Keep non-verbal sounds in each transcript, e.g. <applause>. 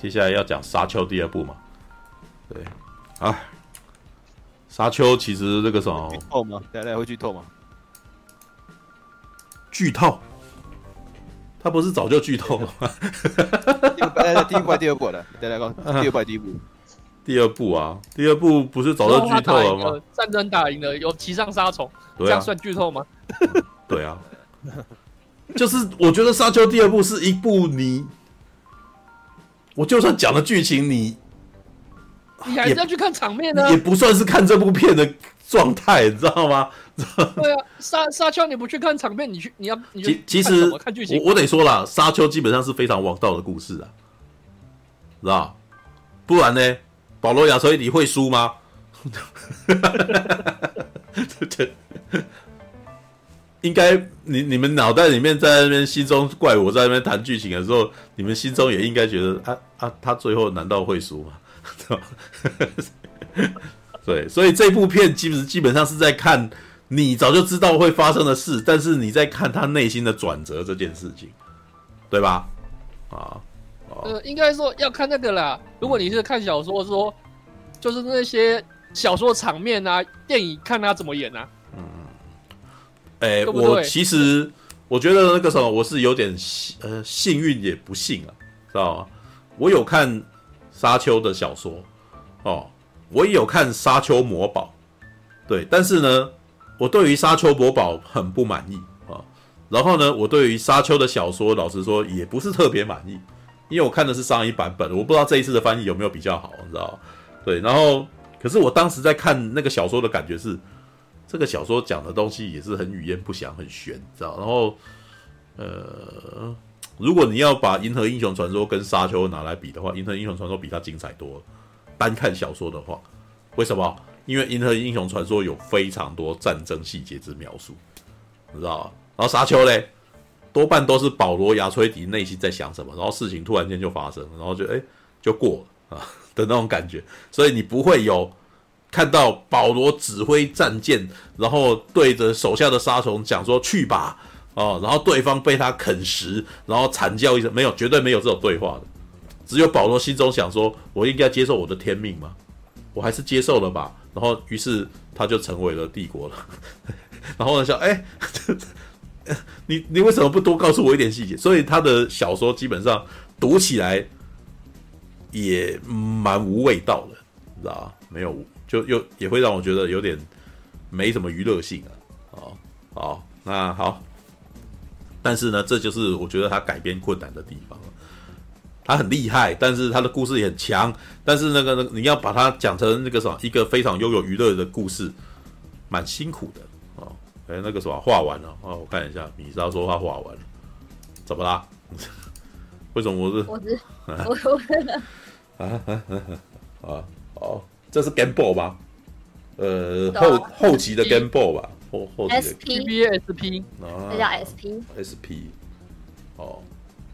接下来要讲《沙丘》第二部嘛？对，啊，《沙丘》其实这个什么？剧透吗？大家会剧透吗？剧透？他不是早就剧透了吗？大家第一部、第二部的，大家讲 <laughs> 第二部、第一部。第二部啊，第二部不是早就剧透了吗？战争打赢了，有骑上沙虫，这样算剧透吗？对啊，就是我觉得《沙丘》第二部是一部你，我就算讲了剧情，你你还是要去看场面呢，也不算是看这部片的状态，你知道吗？<laughs> 对啊，沙沙丘你不去看场面，你去你要你其其实看剧情，我我得说了，《沙丘》基本上是非常王道的故事啊，知道？不然呢？保罗亚瑟你会输吗？<laughs> 应该你你们脑袋里面在那边心中怪我在那边谈剧情的时候，你们心中也应该觉得啊啊，他最后难道会输吗？<laughs> 对，所以这部片基本基本上是在看你早就知道会发生的事，但是你在看他内心的转折这件事情，对吧？啊。呃，应该说要看那个啦。如果你是看小说，说就是那些小说场面啊，电影看他怎么演啊。嗯，哎、欸，我其实我觉得那个什么，我是有点呃幸运也不幸啊，知道吗？我有看沙丘的小说哦，我也有看沙丘魔堡，对，但是呢，我对于沙丘魔堡很不满意啊。然后呢，我对于沙丘的小说，老实说也不是特别满意。因为我看的是上一版本，我不知道这一次的翻译有没有比较好，你知道？对，然后可是我当时在看那个小说的感觉是，这个小说讲的东西也是很语焉不详、很玄，知道？然后，呃，如果你要把《银河英雄传说》跟《沙丘》拿来比的话，《银河英雄传说》比它精彩多了。单看小说的话，为什么？因为《银河英雄传说》有非常多战争细节之描述，你知道吧？然后《沙丘》嘞？多半都是保罗·亚崔迪内心在想什么，然后事情突然间就发生了，然后就哎就过了啊的那种感觉，所以你不会有看到保罗指挥战舰，然后对着手下的沙虫讲说去吧哦，然后对方被他啃食，然后惨叫一声，没有，绝对没有这种对话的，只有保罗心中想说，我应该接受我的天命吗？我还是接受了吧，然后于是他就成为了帝国了，<laughs> 然后呢，想哎。<laughs> 你你为什么不多告诉我一点细节？所以他的小说基本上读起来也蛮无味道的，你知道吧？没有，就又也会让我觉得有点没什么娱乐性啊。哦，好，那好，但是呢，这就是我觉得他改编困难的地方。他很厉害，但是他的故事也很强，但是那个你要把它讲成那个什么一个非常拥有娱乐的故事，蛮辛苦的。哎、欸，那个什么画完了哦？我看一下，米莎说他画完了，怎么啦？<laughs> 为什么我是？我是 <laughs> 我我 <laughs> 啊啊啊啊！哦，这是 Game Boy 吗？呃，后后期的 Game Boy 吧，后后期的 SP SP，这叫 SP SP。哦，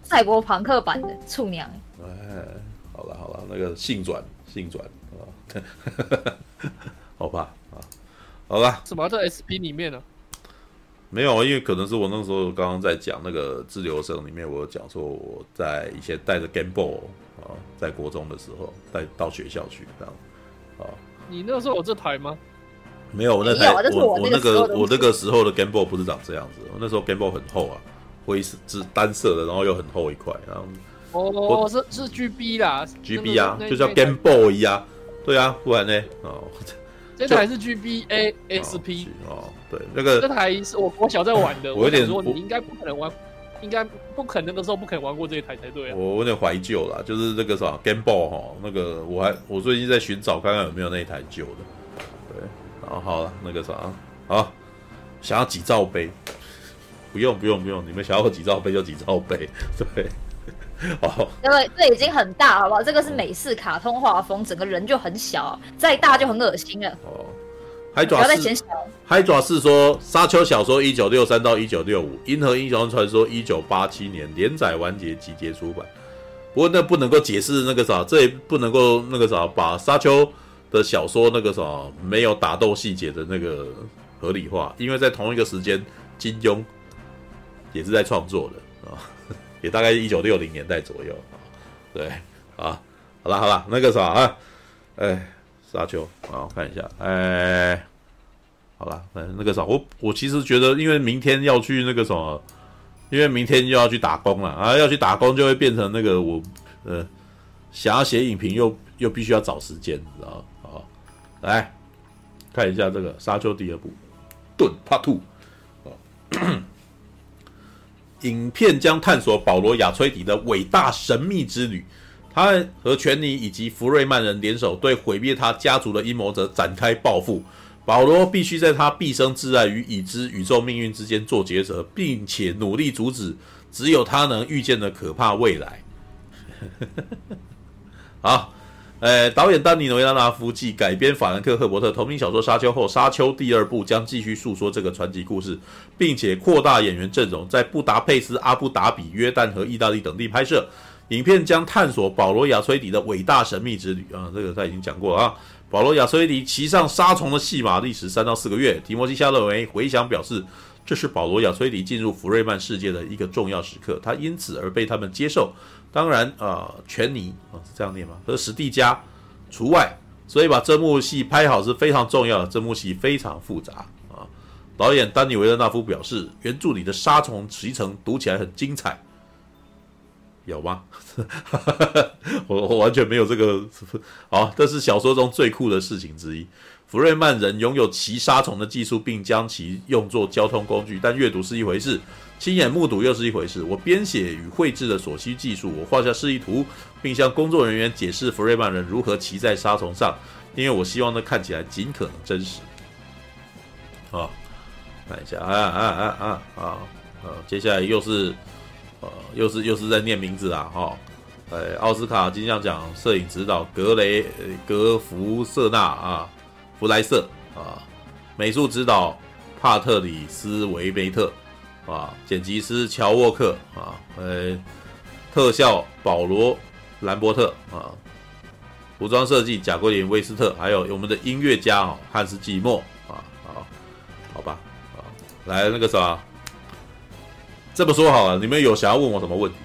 赛博朋克版的处娘。哎，好了好了，那个性转性转啊，好吧啊，好吧。<laughs> 什么在 SP 里面呢？没有，因为可能是我那时候刚刚在讲那个《自留生》里面，我有讲说我在以前带着 Game Boy 啊，在国中的时候带到学校去这样啊。你那时候有这台吗？没有，我那台我我那个我那个时候的 Game Boy 不是长这样子，我那时候 Game Boy 很厚啊，灰色是单色的，然后又很厚一块，然后哦，是是 GB 啦，GB 啊，就叫 Game Boy 啊，对啊，不然呢？哦。<laughs> 这台是 GBA SP 哦，对，那个这台是我我小在玩的，<laughs> 我有点说你应该不可能玩，应该不可能那个时候不可能玩过这一台才对啊。我有点怀旧啦，就是那个啥 Game Boy 哈，那个我还我最近在寻找看看有没有那一台旧的，对，然后好了，那个啥，好，想要几兆杯，不用不用不用，你们想要几兆杯就几兆杯，对。哦，因为这已经很大，好不好？这个是美式卡通画风，整个人就很小，再大就很恶心了。哦，海爪是海爪是说，沙丘小说一九六三到一九六五，银河英雄传说一九八七年连载完结集结出版。不过那不能够解释那个啥，这也不能够那个啥，把沙丘的小说那个啥没有打斗细节的那个合理化，因为在同一个时间，金庸也是在创作的啊。<laughs> 也大概一九六零年代左右啊，对，啊，啊，好了好了，那个啥啊，哎，沙丘啊，我看一下，哎，好了，那个啥，我我其实觉得，因为明天要去那个什么，因为明天又要去打工了啊，要去打工就会变成那个我呃，想要写影评又又必须要找时间，知道吗？好，来看一下这个沙丘第二部，盾 Part Two。<coughs> 影片将探索保罗·亚崔迪的伟大神秘之旅。他和权尼以及福瑞曼人联手，对毁灭他家族的阴谋者展开报复。保罗必须在他毕生挚爱与已知宇宙命运之间做抉择，并且努力阻止只有他能预见的可怕未来。<laughs> 好。呃，导演丹尼·维拉纳夫继改编法兰克·赫伯特同名小说《沙丘》后，《沙丘》第二部将继续诉说这个传奇故事，并且扩大演员阵容，在布达佩斯、阿布达比、约旦和意大利等地拍摄。影片将探索保罗·亚崔迪的伟大神秘之旅啊，这个他已经讲过了啊。保罗·亚崔迪骑上沙虫的戏码历时三到四个月。提摩西·夏勒维回想表示，这是保罗·亚崔迪进入福瑞曼世界的一个重要时刻，他因此而被他们接受。当然，呃，权尼啊是这样念吗？和史蒂加除外，所以把这幕戏拍好是非常重要的。这幕戏非常复杂啊。导演丹尼维勒纳夫表示，原著里的杀虫骑乘读起来很精彩，有吗？<laughs> 我我完全没有这个。好，这是小说中最酷的事情之一。弗瑞曼人拥有骑杀虫的技术，并将其用作交通工具，但阅读是一回事。亲眼目睹又是一回事。我编写与绘制的所需技术，我画下示意图，并向工作人员解释弗瑞曼人如何骑在沙虫上，因为我希望它看起来尽可能真实。好，看一下啊啊啊啊啊！好，接下来又是呃，又是又是在念名字啊！哈，呃，奥斯卡金像奖摄影指导格雷格弗瑟纳啊，弗莱瑟啊，美术指导帕特里斯维梅特。啊，剪辑师乔沃克啊，呃，特效保罗兰伯特啊，服装设计贾桂林威斯特，还有我们的音乐家哦汉斯季默啊，好，好吧，啊，来那个啥，这么说好了，你们有想要问我什么问题？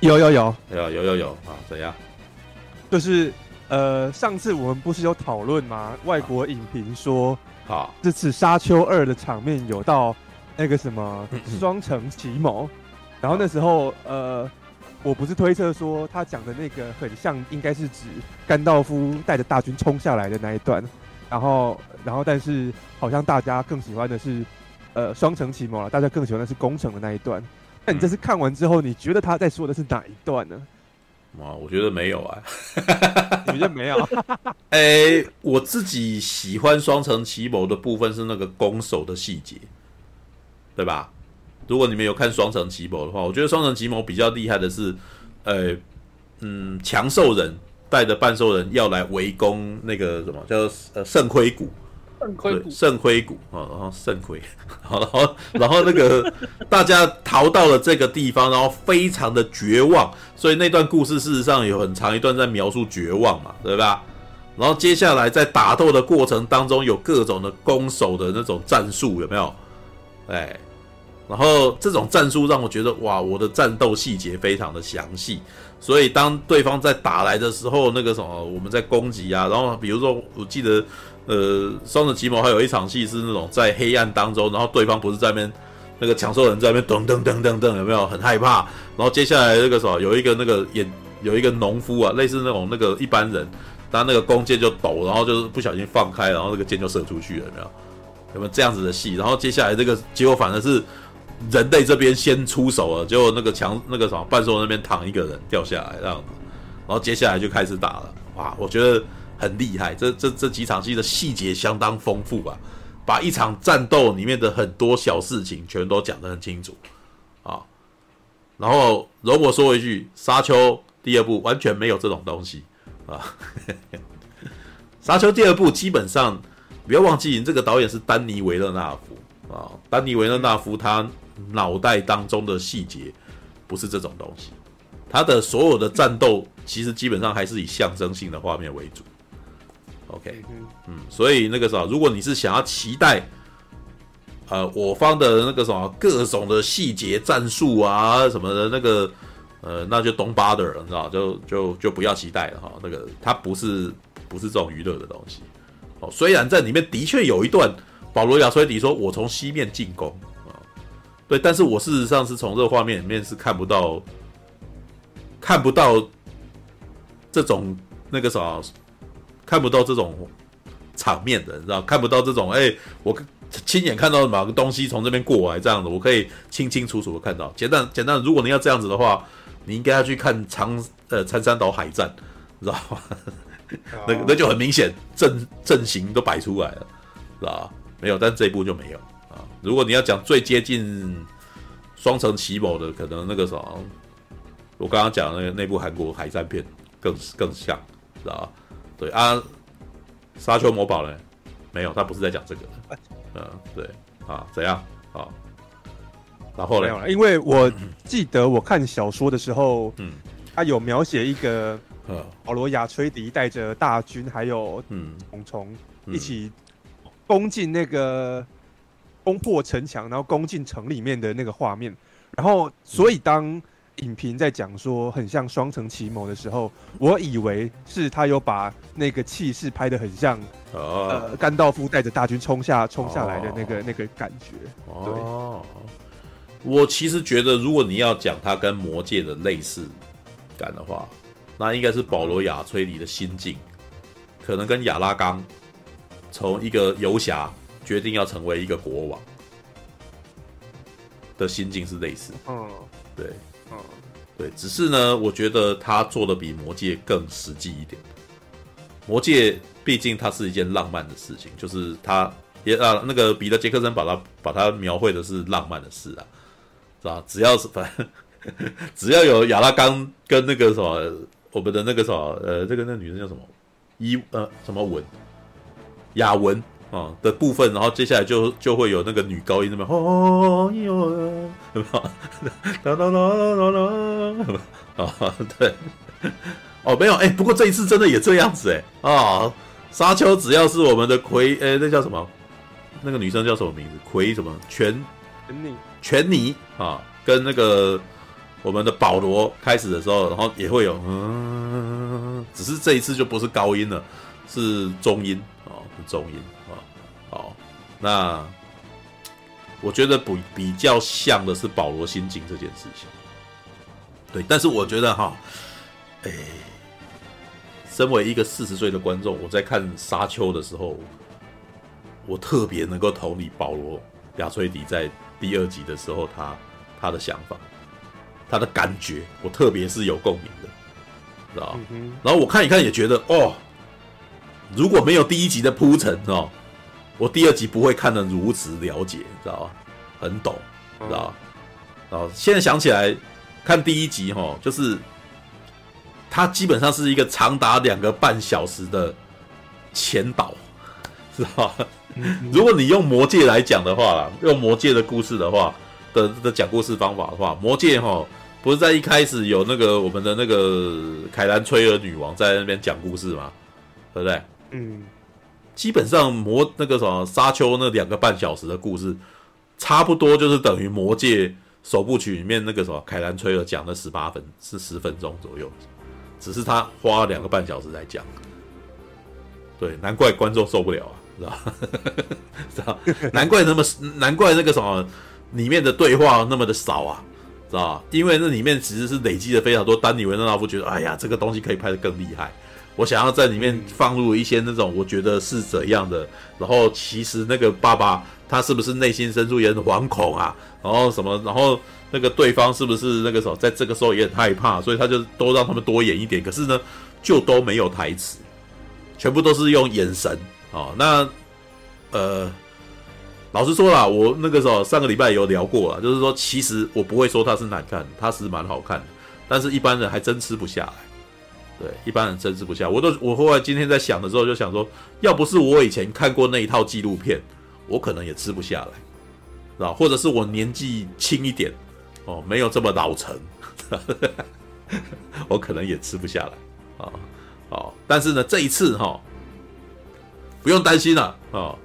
有有有有有有有啊，怎样？就是呃，上次我们不是有讨论吗？外国影评说。好，这次《沙丘二》的场面有到那个什么双城奇谋，然后那时候呃，我不是推测说他讲的那个很像，应该是指甘道夫带着大军冲下来的那一段，然后然后但是好像大家更喜欢的是呃双城奇谋了，大家更喜欢的是攻城的那一段。那你这次看完之后，你觉得他在说的是哪一段呢？啊，我觉得没有啊，<laughs> 你觉得没有？哎、欸，我自己喜欢双城奇谋的部分是那个攻守的细节，对吧？如果你们有看双城奇谋的话，我觉得双城奇谋比较厉害的是，呃，嗯，强兽人带着半兽人要来围攻那个什么叫呃圣盔谷。圣盔谷，圣盔谷啊，然后肾亏，<laughs> 好，然后然后那个 <laughs> 大家逃到了这个地方，然后非常的绝望，所以那段故事事实上有很长一段在描述绝望嘛，对吧？然后接下来在打斗的过程当中，有各种的攻守的那种战术，有没有？哎，然后这种战术让我觉得哇，我的战斗细节非常的详细，所以当对方在打来的时候，那个什么我们在攻击啊，然后比如说我记得。呃，双子奇谋还有一场戏是那种在黑暗当中，然后对方不是在那边，那个强兽人在那边噔噔噔噔噔，有没有很害怕？然后接下来那个什么，有一个那个眼有一个农夫啊，类似那种那个一般人，他那个弓箭就抖，然后就是不小心放开，然后那个箭就射出去了，有没有？有没有这样子的戏？然后接下来这个结果反而是人类这边先出手了，结果那个强那个什么半兽那边躺一个人掉下来这样子，然后接下来就开始打了，哇，我觉得。很厉害，这这这几场戏的细节相当丰富啊，把一场战斗里面的很多小事情全都讲得很清楚啊。然后容我说一句，《沙丘》第二部完全没有这种东西啊，<laughs>《沙丘》第二部基本上不要忘记，这个导演是丹尼维勒纳夫啊，丹尼维勒纳夫他脑袋当中的细节不是这种东西，他的所有的战斗其实基本上还是以象征性的画面为主。OK，嗯，所以那个什么，如果你是想要期待，呃，我方的那个什么各种的细节战术啊什么的，那个呃，那就 don't bother 了，你知道，就就就不要期待了哈。那个它不是不是这种娱乐的东西哦。虽然在里面的确有一段保罗亚崔迪说：“我从西面进攻啊。”对，但是我事实上是从这个画面里面是看不到看不到这种那个啥，看不到这种场面的，你知道，看不到这种哎、欸，我亲眼看到某个东西从这边过来这样子，我可以清清楚楚的看到。简单简单，如果你要这样子的话。你应该要去看长呃长山岛海战，知道吗？<laughs> 那那就很明显，阵阵型都摆出来了，知道吧？没有，但这一部就没有啊。如果你要讲最接近双城奇谋的，可能那个什么，我刚刚讲的那个那部韩国海战片更更像，知道吧？对啊，沙丘魔堡呢？没有，他不是在讲这个，嗯，对啊，怎样啊？然后呢？因为我记得我看小说的时候，嗯，他有描写一个，保罗亚崔迪带着大军还有嗯虫虫一起攻进那个攻破城墙，然后攻进城里面的那个画面。然后，所以当影评在讲说很像《双城奇谋》的时候，我以为是他有把那个气势拍的很像，呃，甘道夫带着大军冲下冲下来的那个那个感觉，对。我其实觉得，如果你要讲他跟魔界的类似感的话，那应该是保罗亚崔里的心境，可能跟亚拉冈从一个游侠决定要成为一个国王的心境是类似。嗯，对，嗯，对，只是呢，我觉得他做的比魔戒更实际一点。魔戒毕竟它是一件浪漫的事情，就是他也啊，那个彼得杰克森把它把它描绘的是浪漫的事啊。是吧？只要是反正只要有亚拉冈跟那个什么，我们的那个什么，呃，这个那个女生叫什么？伊呃什么文？雅文啊的部分，然后接下来就就会有那个女高音那边啊，对，哦没有哎，不过这一次真的也这样子哎啊！沙丘只要是我们的葵，哎，那叫什么？那个女生叫什么名字？葵什么？全全权尼啊，跟那个我们的保罗开始的时候，然后也会有嗯，只是这一次就不是高音了，是中音啊，是中音那我觉得比比较像的是保罗心境这件事情。对，但是我觉得哈，哎，身为一个四十岁的观众，我在看《沙丘》的时候，我特别能够同理保罗亚崔迪在。第二集的时候他，他他的想法，他的感觉，我特别是有共鸣的，知道、嗯、然后我看一看也觉得，哦，如果没有第一集的铺陈哦，我第二集不会看得如此了解，知道吧？很懂，知道、吧、然后现在想起来，看第一集哈，就是它基本上是一个长达两个半小时的前导，知道吧？如果你用魔界来讲的话啦，用魔界的故事的话的的讲故事方法的话，魔界哈不是在一开始有那个我们的那个凯兰崔尔女王在那边讲故事吗？对不对？嗯，基本上魔那个什么沙丘那两个半小时的故事，差不多就是等于魔界首部曲里面那个什么凯兰崔尔讲的十八分是十分钟左右，只是他花了两个半小时在讲，对，难怪观众受不了啊。知道，<laughs> 知道，难怪那么，难怪那个什么里面的对话那么的少啊，知道？因为那里面其实是累积了非常多。丹尼维纳夫觉得，哎呀，这个东西可以拍得更厉害，我想要在里面放入一些那种我觉得是怎样的。然后其实那个爸爸他是不是内心深处也很惶恐啊？然后什么？然后那个对方是不是那个时候在这个时候也很害怕？所以他就都让他们多演一点。可是呢，就都没有台词，全部都是用眼神。哦，那，呃，老实说啦，我那个时候上个礼拜有聊过了，就是说，其实我不会说它是难看，它是蛮好看的，但是一般人还真吃不下来。对，一般人真吃不下。我都我后来今天在想的时候，就想说，要不是我以前看过那一套纪录片，我可能也吃不下来，啊？或者是我年纪轻一点，哦，没有这么老成，<laughs> 我可能也吃不下来啊。哦，但是呢，这一次哈。不用担心了啊、哦！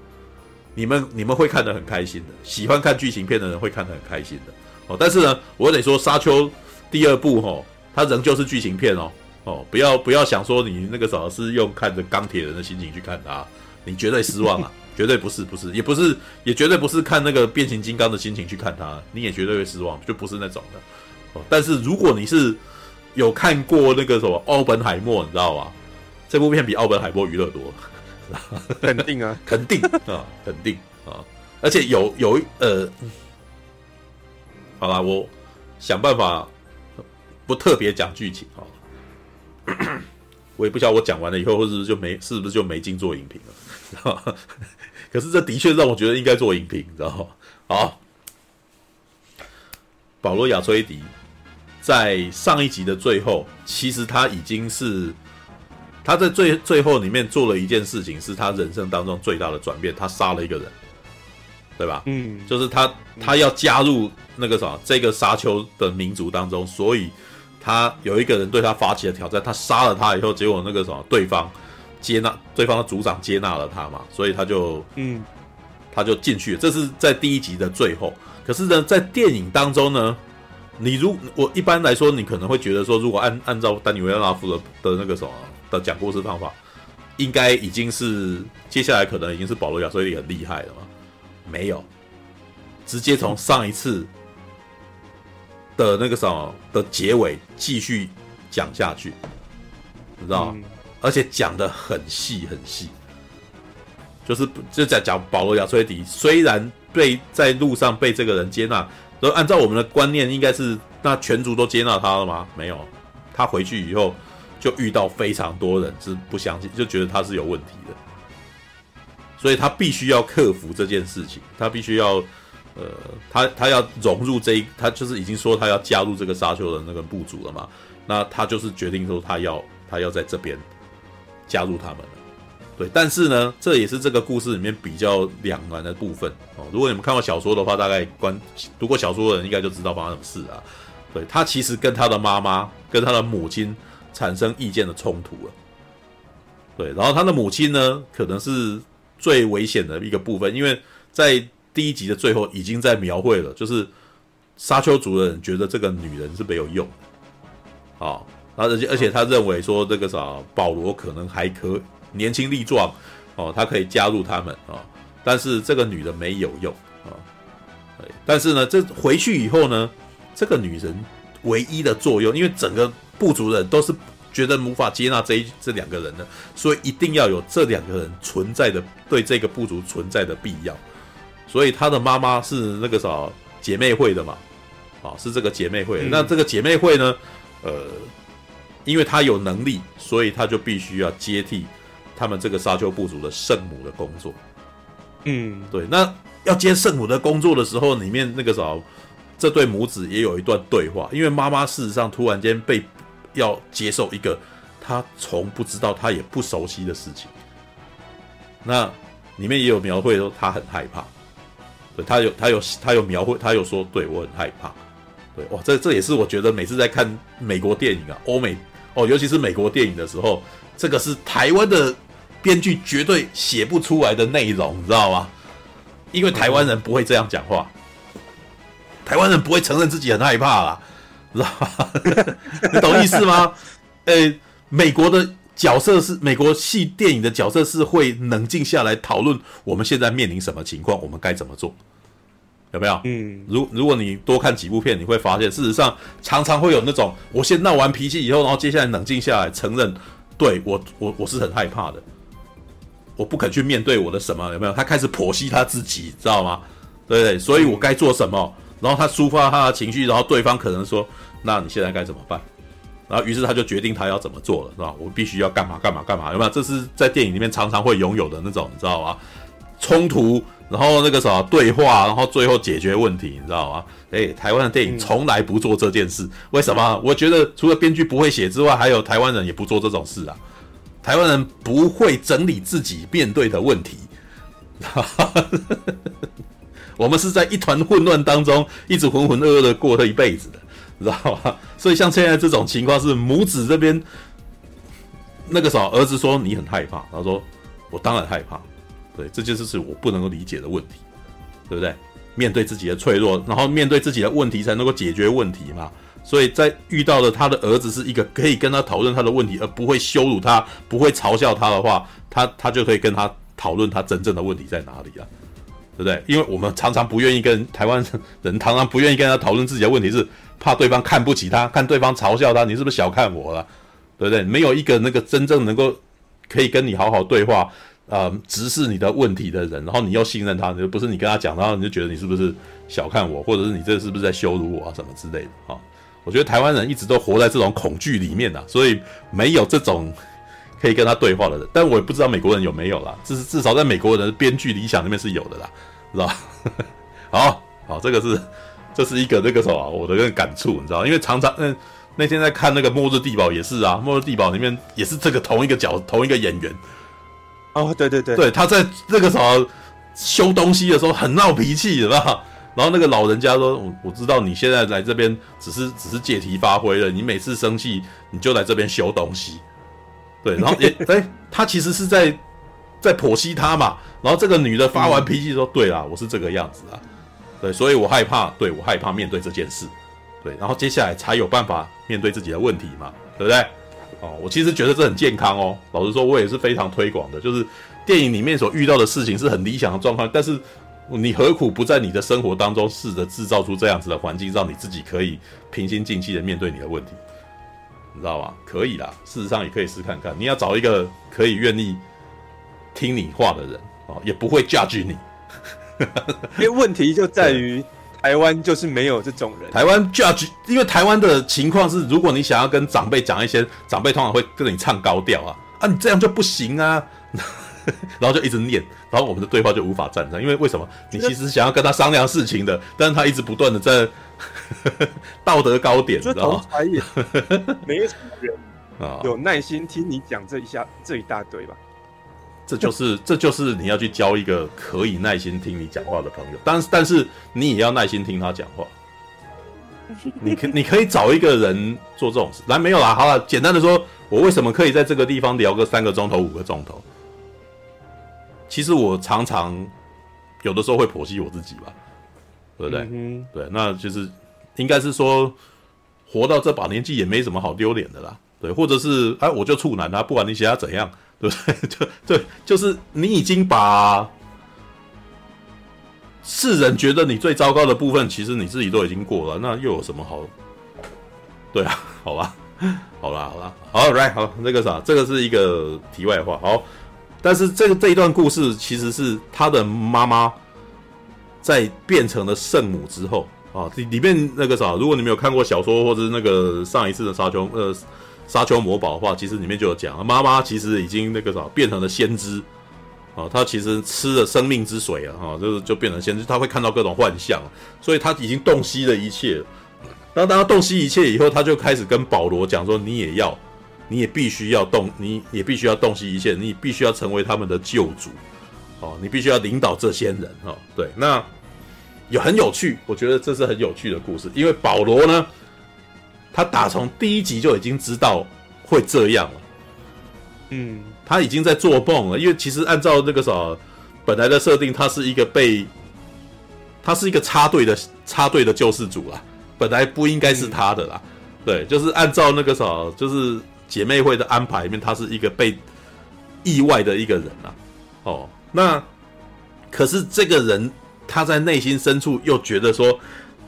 你们你们会看得很开心的，喜欢看剧情片的人会看得很开心的哦。但是呢，我得说，《沙丘》第二部哦，它仍旧是剧情片哦哦，不要不要想说你那个什么是用看着钢铁人的心情去看他，你绝对失望啊，<laughs> 绝对不是不是，也不是也绝对不是看那个变形金刚的心情去看他，你也绝对会失望，就不是那种的哦。但是如果你是有看过那个什么奥本海默，你知道吧？这部片比奥本海默娱乐多，<laughs> 肯定啊，<laughs> 肯定啊，肯定啊，而且有有呃，好啦，我想办法不特别讲剧情啊，<coughs> 我也不晓得我讲完了以后，是不是就没是不是就没劲做影评了？<laughs> 可是这的确让我觉得应该做影评，你知道吗？好，保罗·亚崔迪。在上一集的最后，其实他已经是他在最最后里面做了一件事情，是他人生当中最大的转变。他杀了一个人，对吧？嗯，就是他他要加入那个什么这个沙丘的民族当中，所以他有一个人对他发起了挑战，他杀了他以后，结果那个什么对方接纳对方的组长接纳了他嘛，所以他就嗯他就进去了。这是在第一集的最后。可是呢，在电影当中呢？你如我一般来说，你可能会觉得说，如果按按照丹尼维拉夫的的那个什么的讲故事方法，应该已经是接下来可能已经是保罗亚崔利很厉害了嘛？没有，直接从上一次的那个什么的结尾继续讲下去，你知道吗？嗯、而且讲的很细很细，就是就在讲保罗亚崔迪虽然被在路上被这个人接纳。都按照我们的观念，应该是那全族都接纳他了吗？没有，他回去以后就遇到非常多人是不相信，就觉得他是有问题的，所以他必须要克服这件事情，他必须要呃，他他要融入这一，他就是已经说他要加入这个沙丘的那个部族了嘛，那他就是决定说他要他要在这边加入他们了。对，但是呢，这也是这个故事里面比较两难的部分哦。如果你们看过小说的话，大概关读过小说的人应该就知道发生什么事啊。对，他其实跟他的妈妈、跟他的母亲产生意见的冲突了。对，然后他的母亲呢，可能是最危险的一个部分，因为在第一集的最后已经在描绘了，就是沙丘族的人觉得这个女人是没有用的，啊，然后而且而且他认为说这个啥保罗可能还可。年轻力壮，哦，他可以加入他们啊、哦，但是这个女人没有用啊、哦，但是呢，这回去以后呢，这个女人唯一的作用，因为整个部族人都是觉得无法接纳这一这两个人的，所以一定要有这两个人存在的对这个部族存在的必要，所以他的妈妈是那个啥姐妹会的嘛，啊、哦，是这个姐妹会，嗯、那这个姐妹会呢，呃，因为她有能力，所以她就必须要接替。他们这个沙丘部族的圣母的工作，嗯，对。那要接圣母的工作的时候，里面那个时候，这对母子也有一段对话。因为妈妈事实上突然间被要接受一个她从不知道、她也不熟悉的事情。那里面也有描绘说她很害怕，对，他有他有他有描绘，他有说对我很害怕。对，哇，这这也是我觉得每次在看美国电影啊，欧美哦，尤其是美国电影的时候，这个是台湾的。编剧绝对写不出来的内容，你知道吗？因为台湾人不会这样讲话，台湾人不会承认自己很害怕啦，知道吗？<laughs> 你懂意思吗？<laughs> 呃，美国的角色是美国戏电影的角色是会冷静下来讨论我们现在面临什么情况，我们该怎么做，有没有？嗯，如如果你多看几部片，你会发现，事实上常常会有那种我先闹完脾气以后，然后接下来冷静下来承认，对我我我是很害怕的。我不肯去面对我的什么，有没有？他开始剖析他自己，知道吗？对不对？所以我该做什么？然后他抒发他的情绪，然后对方可能说：“那你现在该怎么办？”然后于是他就决定他要怎么做了，是吧？我必须要干嘛干嘛干嘛，有没有？这是在电影里面常常会拥有的那种，你知道吗？冲突，然后那个什么对话，然后最后解决问题，你知道吗？诶，台湾的电影从来不做这件事，为什么？我觉得除了编剧不会写之外，还有台湾人也不做这种事啊。台湾人不会整理自己面对的问题，<laughs> 我们是在一团混乱当中，一直浑浑噩噩的过了一辈子的，知道吧？<laughs> 所以像现在这种情况是母子这边那个时候，儿子说你很害怕，他说我当然害怕，对，这就是是我不能够理解的问题，对不对？面对自己的脆弱，然后面对自己的问题才能够解决问题嘛。所以在遇到了他的儿子是一个可以跟他讨论他的问题，而不会羞辱他、不会嘲笑他的话，他他就可以跟他讨论他真正的问题在哪里了，对不对？因为我们常常不愿意跟台湾人，常常不愿意跟他讨论自己的问题，是怕对方看不起他，看对方嘲笑他，你是不是小看我了？对不对？没有一个那个真正能够可以跟你好好对话，呃，直视你的问题的人，然后你又信任他，你就不是你跟他讲，然后你就觉得你是不是小看我，或者是你这是不是在羞辱我啊什么之类的啊？我觉得台湾人一直都活在这种恐惧里面呐、啊，所以没有这种可以跟他对话的人。但我也不知道美国人有没有啦，至至少在美国人的编剧理想里面是有的啦，知道吧？<laughs> 好好，这个是这是一个那个什么我的那个感触，你知道？因为常常嗯那天在看那个《末日地堡》也是啊，《末日地堡》里面也是这个同一个角同一个演员。哦，对对对，对，他在那个什么修东西的时候很闹脾气，是吧？然后那个老人家说：“我我知道你现在来这边只是只是借题发挥了。你每次生气你就来这边修东西，对。然后也哎，他其实是在在剖析他嘛。然后这个女的发完脾气说：‘对啦，我是这个样子啊，对，所以我害怕，对我害怕面对这件事，对。然后接下来才有办法面对自己的问题嘛，对不对？哦，我其实觉得这很健康哦。老实说，我也是非常推广的，就是电影里面所遇到的事情是很理想的状况，但是。”你何苦不在你的生活当中试着制造出这样子的环境，让你自己可以平心静气的面对你的问题，你知道吗？可以啦，事实上也可以试看看。你要找一个可以愿意听你话的人哦，也不会驾驭你。<laughs> 因为问题就在于台湾就是没有这种人。台湾 judge，因为台湾的情况是，如果你想要跟长辈讲一些，长辈通常会跟你唱高调啊，啊，你这样就不行啊。<laughs> 然后就一直念，然后我们的对话就无法站上，因为为什么？你其实想要跟他商量事情的，但是他一直不断的在 <laughs> 道德高点，知道吗？没有什么人啊有耐心听你讲这一下这一大堆吧？这就是 <laughs> 这就是你要去交一个可以耐心听你讲话的朋友，但是但是你也要耐心听他讲话。<laughs> 你可你可以找一个人做这种事，来没有啦？好了，简单的说，我为什么可以在这个地方聊个三个钟头、五个钟头？其实我常常有的时候会剖析我自己吧，对不对？嗯、对，那就是应该是说，活到这把年纪也没什么好丢脸的啦，对，或者是哎，我就处男啊，不管你想要怎样，对对？就 <laughs> 对，就是你已经把世人觉得你最糟糕的部分，其实你自己都已经过了，那又有什么好？对啊，<laughs> 好吧，好啦，好啦，好，right，好，那个啥，这个是一个题外话，好。但是这个这一段故事其实是他的妈妈在变成了圣母之后啊，里里面那个啥，如果你没有看过小说或者是那个上一次的沙丘呃沙丘魔堡的话，其实里面就有讲，妈妈其实已经那个啥变成了先知啊，她其实吃了生命之水啊，哈，就是就变成先知，她会看到各种幻象，所以她已经洞悉了一切。当当她洞悉一切以后，她就开始跟保罗讲说：“你也要。”你也必须要洞，你也必须要洞悉一切，你必须要成为他们的救主，哦，你必须要领导这些人，哦，对，那有很有趣，我觉得这是很有趣的故事，因为保罗呢，他打从第一集就已经知道会这样了，嗯，他已经在做梦了，因为其实按照那个啥本来的设定，他是一个被，他是一个插队的插队的救世主啦，本来不应该是他的啦，嗯、对，就是按照那个啥，就是。姐妹会的安排里面，他是一个被意外的一个人啊。哦，那可是这个人他在内心深处又觉得说，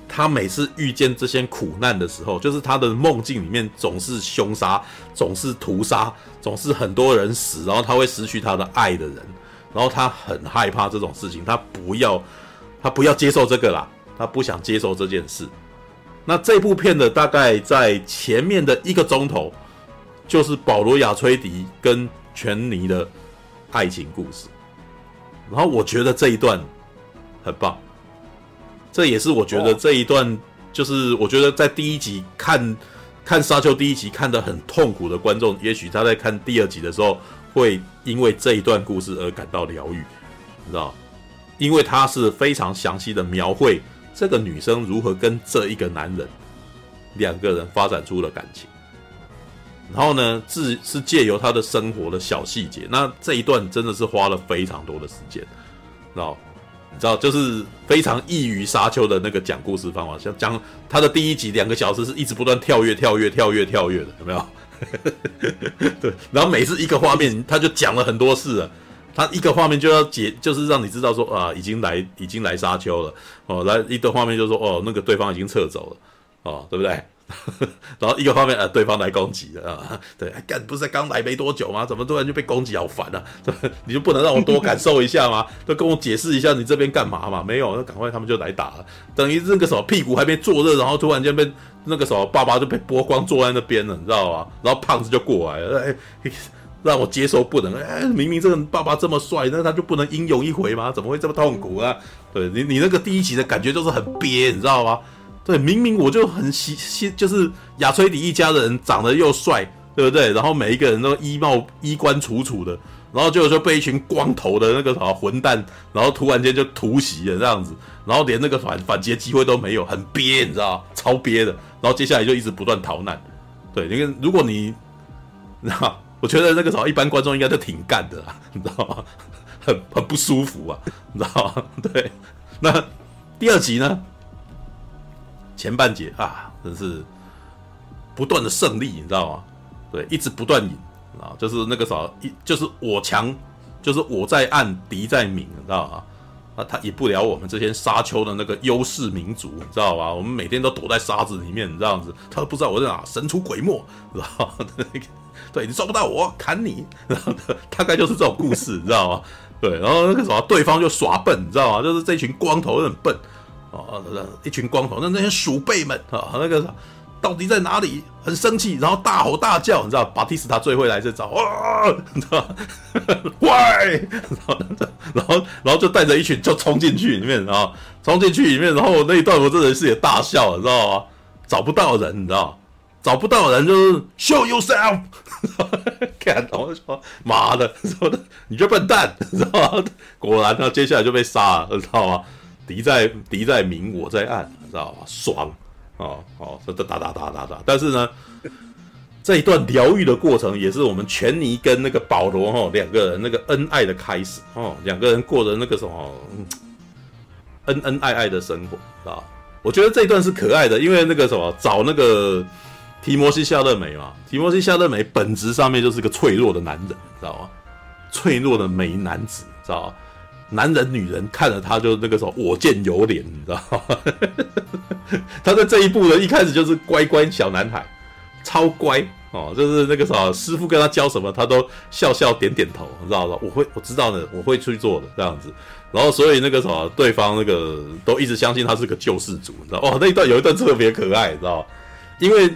他每次遇见这些苦难的时候，就是他的梦境里面总是凶杀，总是屠杀，总是很多人死，然后他会失去他的爱的人，然后他很害怕这种事情，他不要，他不要接受这个啦，他不想接受这件事。那这部片的大概在前面的一个钟头。就是保罗亚崔迪跟权妮的爱情故事，然后我觉得这一段很棒，这也是我觉得这一段就是我觉得在第一集看看沙丘第一集看得很痛苦的观众，也许他在看第二集的时候会因为这一段故事而感到疗愈，你知道？因为他是非常详细的描绘这个女生如何跟这一个男人两个人发展出了感情。然后呢，自是借由他的生活的小细节，那这一段真的是花了非常多的时间，知道？你知道，就是非常异于沙丘的那个讲故事方法，像讲他的第一集两个小时是一直不断跳跃、跳跃、跳跃、跳跃的，有没有？<laughs> 对，然后每次一个画面，他就讲了很多次了，他一个画面就要解，就是让你知道说啊，已经来，已经来沙丘了哦，来一个画面就说哦，那个对方已经撤走了哦，对不对？<laughs> 然后一个方面，呃，对方来攻击了啊，<laughs> 对，干不是刚来没多久吗？怎么突然就被攻击？好烦啊！<laughs> 你就不能让我多感受一下吗？都跟我解释一下你这边干嘛嘛？没有，那赶快他们就来打了。等于那个时候屁股还没坐热，然后突然间被那个时候爸爸就被剥光坐在那边了，你知道吗？然后胖子就过来了，哎，让我接受不能。哎，明明这个爸爸这么帅，那他就不能英勇一回吗？怎么会这么痛苦啊？对你，你那个第一集的感觉就是很憋，你知道吗？对，明明我就很喜喜，就是亚崔迪一家人长得又帅，对不对？然后每一个人都衣帽衣冠楚楚的，然后就就被一群光头的那个什么混蛋，然后突然间就突袭了这样子，然后连那个反反击机会都没有，很憋，你知道超憋的。然后接下来就一直不断逃难。对，因为如果你，你知道，我觉得那个时候一般观众应该都挺干的啦，你知道吗？很很不舒服啊，你知道吗？对，那第二集呢？前半节啊，真是不断的胜利，你知道吗？对，一直不断赢啊，就是那个啥，一就是我强，就是我在暗，敌在明，你知道吗？啊，他赢不了我们这些沙丘的那个优势民族，你知道吧？我们每天都躲在沙子里面，这样子，他都不知道我在哪，神出鬼没，知道吗？<laughs> 对，你抓不到我，砍你，然 <laughs> 后大概就是这种故事，你知道吗？对，然后那个什么，对方就耍笨，你知道吗？就是这群光头很笨。啊，一群光头，那那些鼠辈们啊，那个到底在哪里？很生气，然后大吼大叫，你知道，巴蒂斯塔最会来这招，哇，你知道，<laughs> 喂，然后然后就带着一群就冲进去里面，然后冲进去里面，然后那一段我真的是也大笑，你知道吗？找不到人，你知道，找不到人就是 show yourself，看，<laughs> 到我就说妈的，<laughs> 说的你这笨蛋，你知道吗？果然，呢接下来就被杀了，你知道吗？敌在敌在明，我在暗，知道吧？爽，哦哦，这这打打打打打。但是呢，这一段疗愈的过程，也是我们权尼跟那个保罗哈两个人那个恩爱的开始哦，两个人过的那个什么恩恩爱爱的生活啊。我觉得这一段是可爱的，因为那个什么找那个提摩西夏勒梅嘛，提摩西夏勒梅本质上面就是个脆弱的男人，知道吗？脆弱的美男子，知道吗？男人、女人看了他就那个时候我见犹怜，你知道吗？<laughs> 他在这一部呢，一开始就是乖乖小男孩，超乖哦，就是那个时候师傅跟他教什么，他都笑笑点点头，你知道吗？我会，我知道的，我会去做的这样子。然后所以那个什么，对方那个都一直相信他是个救世主，你知道哦，那一段有一段特别可爱，你知道吗？因为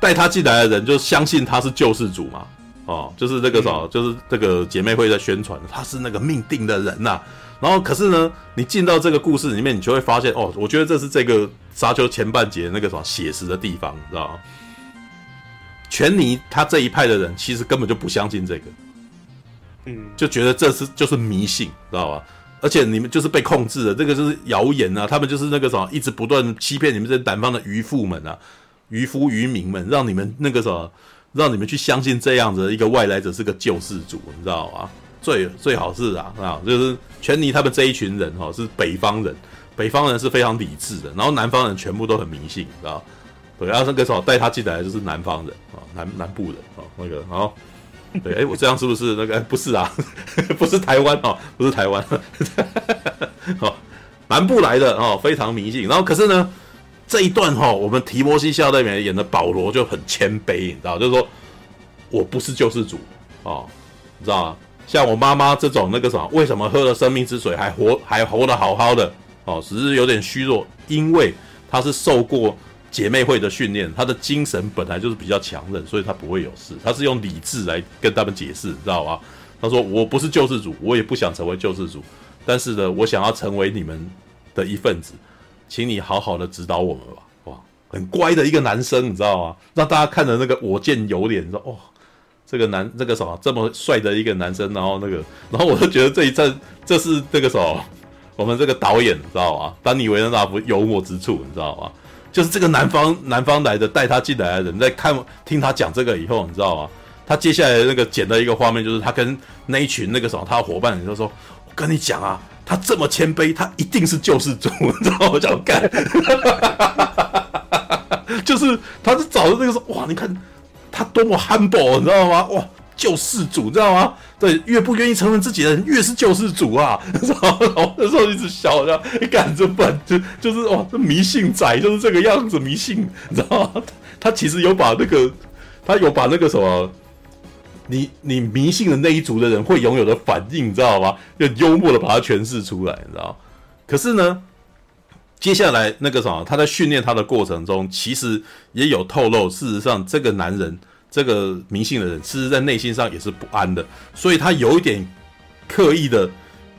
带他进来的人就相信他是救世主嘛。哦，就是那个啥，嗯、就是这个姐妹会在宣传，他是那个命定的人呐、啊。然后，可是呢，你进到这个故事里面，你就会发现，哦，我觉得这是这个沙丘前半节那个什么写实的地方，你知道吗？权尼他这一派的人其实根本就不相信这个，嗯，就觉得这是就是迷信，知道吧？而且你们就是被控制的，这个就是谣言啊，他们就是那个什么，一直不断欺骗你们这南方的渔夫们啊，渔夫渔民们，让你们那个啥。让你们去相信这样子的一个外来者是个救世主，你知道吗？最最好是啊啊，就是权尼他们这一群人哈，是北方人，北方人是非常理智的，然后南方人全部都很迷信，你知道？对，然后那个时候带他进来的就是南方人啊，南南部人啊，那个，然后对，哎，我这样是不是那个？不是啊，<laughs> 不是台湾哦，不是台湾，<laughs> 哦，南部来的哦，非常迷信，然后可是呢？这一段哈，我们提摩西夏勒梅演的保罗就很谦卑，你知道，就是说我不是救世主哦，你知道吗？像我妈妈这种那个什么，为什么喝了生命之水还活还活得好好的哦，只是有点虚弱，因为她是受过姐妹会的训练，她的精神本来就是比较强韧，所以她不会有事。她是用理智来跟他们解释，你知道吗？她说我不是救世主，我也不想成为救世主，但是呢，我想要成为你们的一份子。请你好好的指导我们吧，哇，很乖的一个男生，你知道吗？让大家看着那个我见犹怜，说哦，这个男这个什么这么帅的一个男生，然后那个，<laughs> 然后我就觉得这一阵这是这个什么，我们这个导演，你知道吗？丹尼维恩纳夫幽默之处，你知道吗？就是这个南方南方来的带他进来的人，在看听他讲这个以后，你知道吗？他接下来那个剪的一个画面，就是他跟那一群那个什么他的伙伴，你就说，我跟你讲啊。他这么谦卑，他一定是救世主，你知道？我想干，<laughs> 就是他是找的那个说，哇，你看他多么 humble，你知道吗？哇，救世主，你知道吗？对，越不愿意承认自己的人，越是救世主啊！然后，然后那时候一直笑，这样你敢这笨，就就是哇，这迷信仔就是这个样子，迷信，你知道吗？他其实有把那个，他有把那个什么。你你迷信的那一族的人会拥有的反应，你知道吗？就幽默的把它诠释出来，你知道？可是呢，接下来那个什么，他在训练他的过程中，其实也有透露，事实上这个男人，这个迷信的人，其实在内心上也是不安的，所以他有一点刻意的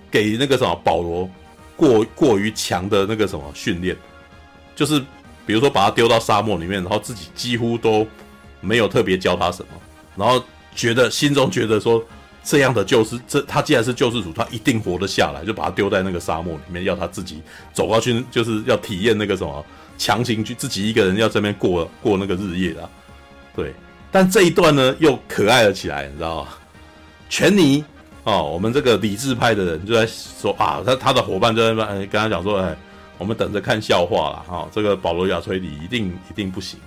给那个什么保罗过过于强的那个什么训练，就是比如说把他丢到沙漠里面，然后自己几乎都没有特别教他什么，然后。觉得心中觉得说，这样的救世，这他既然是救世主，他一定活得下来，就把他丢在那个沙漠里面，要他自己走过去，就是要体验那个什么，强行去自己一个人要这边过过那个日夜啊。对，但这一段呢又可爱了起来，你知道吗？全尼哦，我们这个理智派的人就在说啊，他他的伙伴就在那边跟他讲说，哎，我们等着看笑话了哈，这个保罗亚崔迪一定一定不行，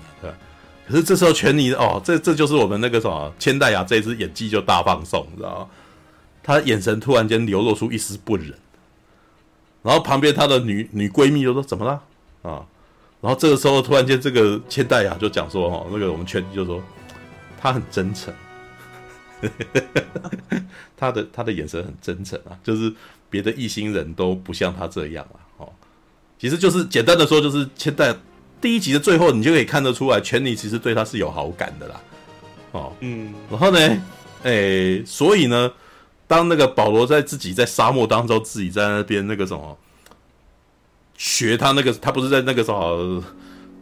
可是这时候，权尼哦，这这就是我们那个什么千代雅这一次演技就大放送，你知道吗？他眼神突然间流露出一丝不忍，然后旁边他的女女闺蜜就说：“怎么了？”啊，然后这个时候突然间，这个千代雅就讲说：“哦，那个我们全尼就说他很真诚，<laughs> 他的他的眼神很真诚啊，就是别的异星人都不像他这样啊。”哦，其实就是简单的说，就是千代。第一集的最后，你就可以看得出来，权尼其实对他是有好感的啦。哦，嗯，然后呢，诶、欸，所以呢，当那个保罗在自己在沙漠当中，自己在那边那个什么学他那个，他不是在那个什么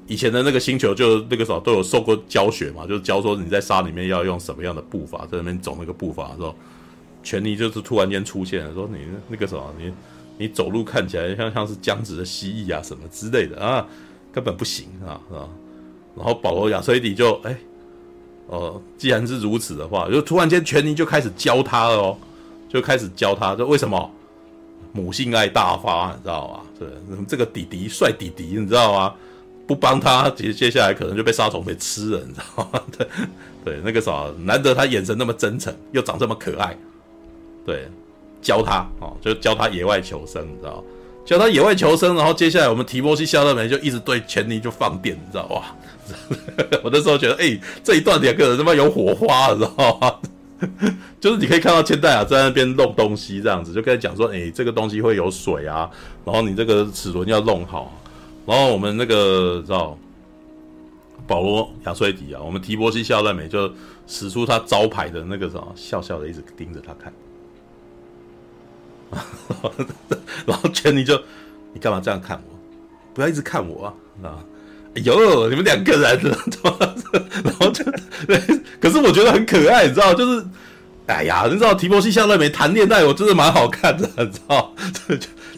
以前的那个星球，就那个什么都有受过教学嘛，就是教说你在沙里面要用什么样的步伐，在那边走那个步伐的时候，权尼就是突然间出现了，说你那个什么，你你走路看起来像像是僵直的蜥蜴啊，什么之类的啊。根本不行啊，是吧？然后保罗亚崔迪就哎，哦，既然是如此的话，就突然间权尼就开始教他了哦，就开始教他，就为什么母性爱大发，你知道吗？对，这个弟弟帅弟弟，你知道吗？不帮他，接接下来可能就被杀虫给吃了，你知道吗？<laughs> 对对，那个啥，难得他眼神那么真诚，又长这么可爱，对，教他哦，就教他野外求生，你知道。教他野外求生，然后接下来我们提波西·夏勒梅就一直对钱尼就放电，你知道哇？<laughs> 我那时候觉得，哎、这一段两个人他妈有火花，你知道吗？<laughs> 就是你可以看到千代雅在那边弄东西，这样子就跟他讲说，哎、这个东西会有水啊，然后你这个齿轮要弄好，然后我们那个知道保罗亚崔迪啊，我们提波西·夏勒梅就使出他招牌的那个什么，笑笑的一直盯着他看。<laughs> 然后权尼就，你干嘛这样看我？不要一直看我啊！啊，哎呦，你们两个人，<laughs> 然后就，可是我觉得很可爱，你知道？就是，哎呀，你知道提摩西夏勒梅谈恋爱，我真的蛮好看的，<laughs> 你知道？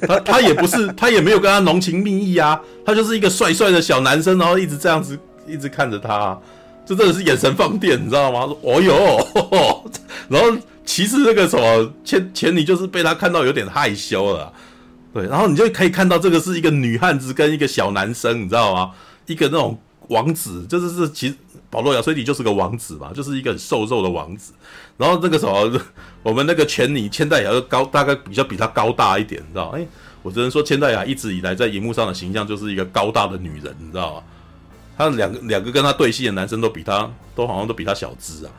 他他也不是，他也没有跟他浓情蜜意啊，他就是一个帅帅的小男生，然后一直这样子，一直看着他，这真的是眼神放电，你知道吗？说，哦呦，然后。其实那个什么前前女就是被他看到有点害羞了，对，然后你就可以看到这个是一个女汉子跟一个小男生，你知道吗？一个那种王子，就是是其实保罗亚崔迪就是个王子嘛，就是一个很瘦瘦的王子。然后那个什么我们那个前女千代雅高大概比较比他高大一点，你知道？哎，我只能说千代雅一直以来在荧幕上的形象就是一个高大的女人，你知道吗？他两个两个跟他对戏的男生都比他都好像都比他小只啊，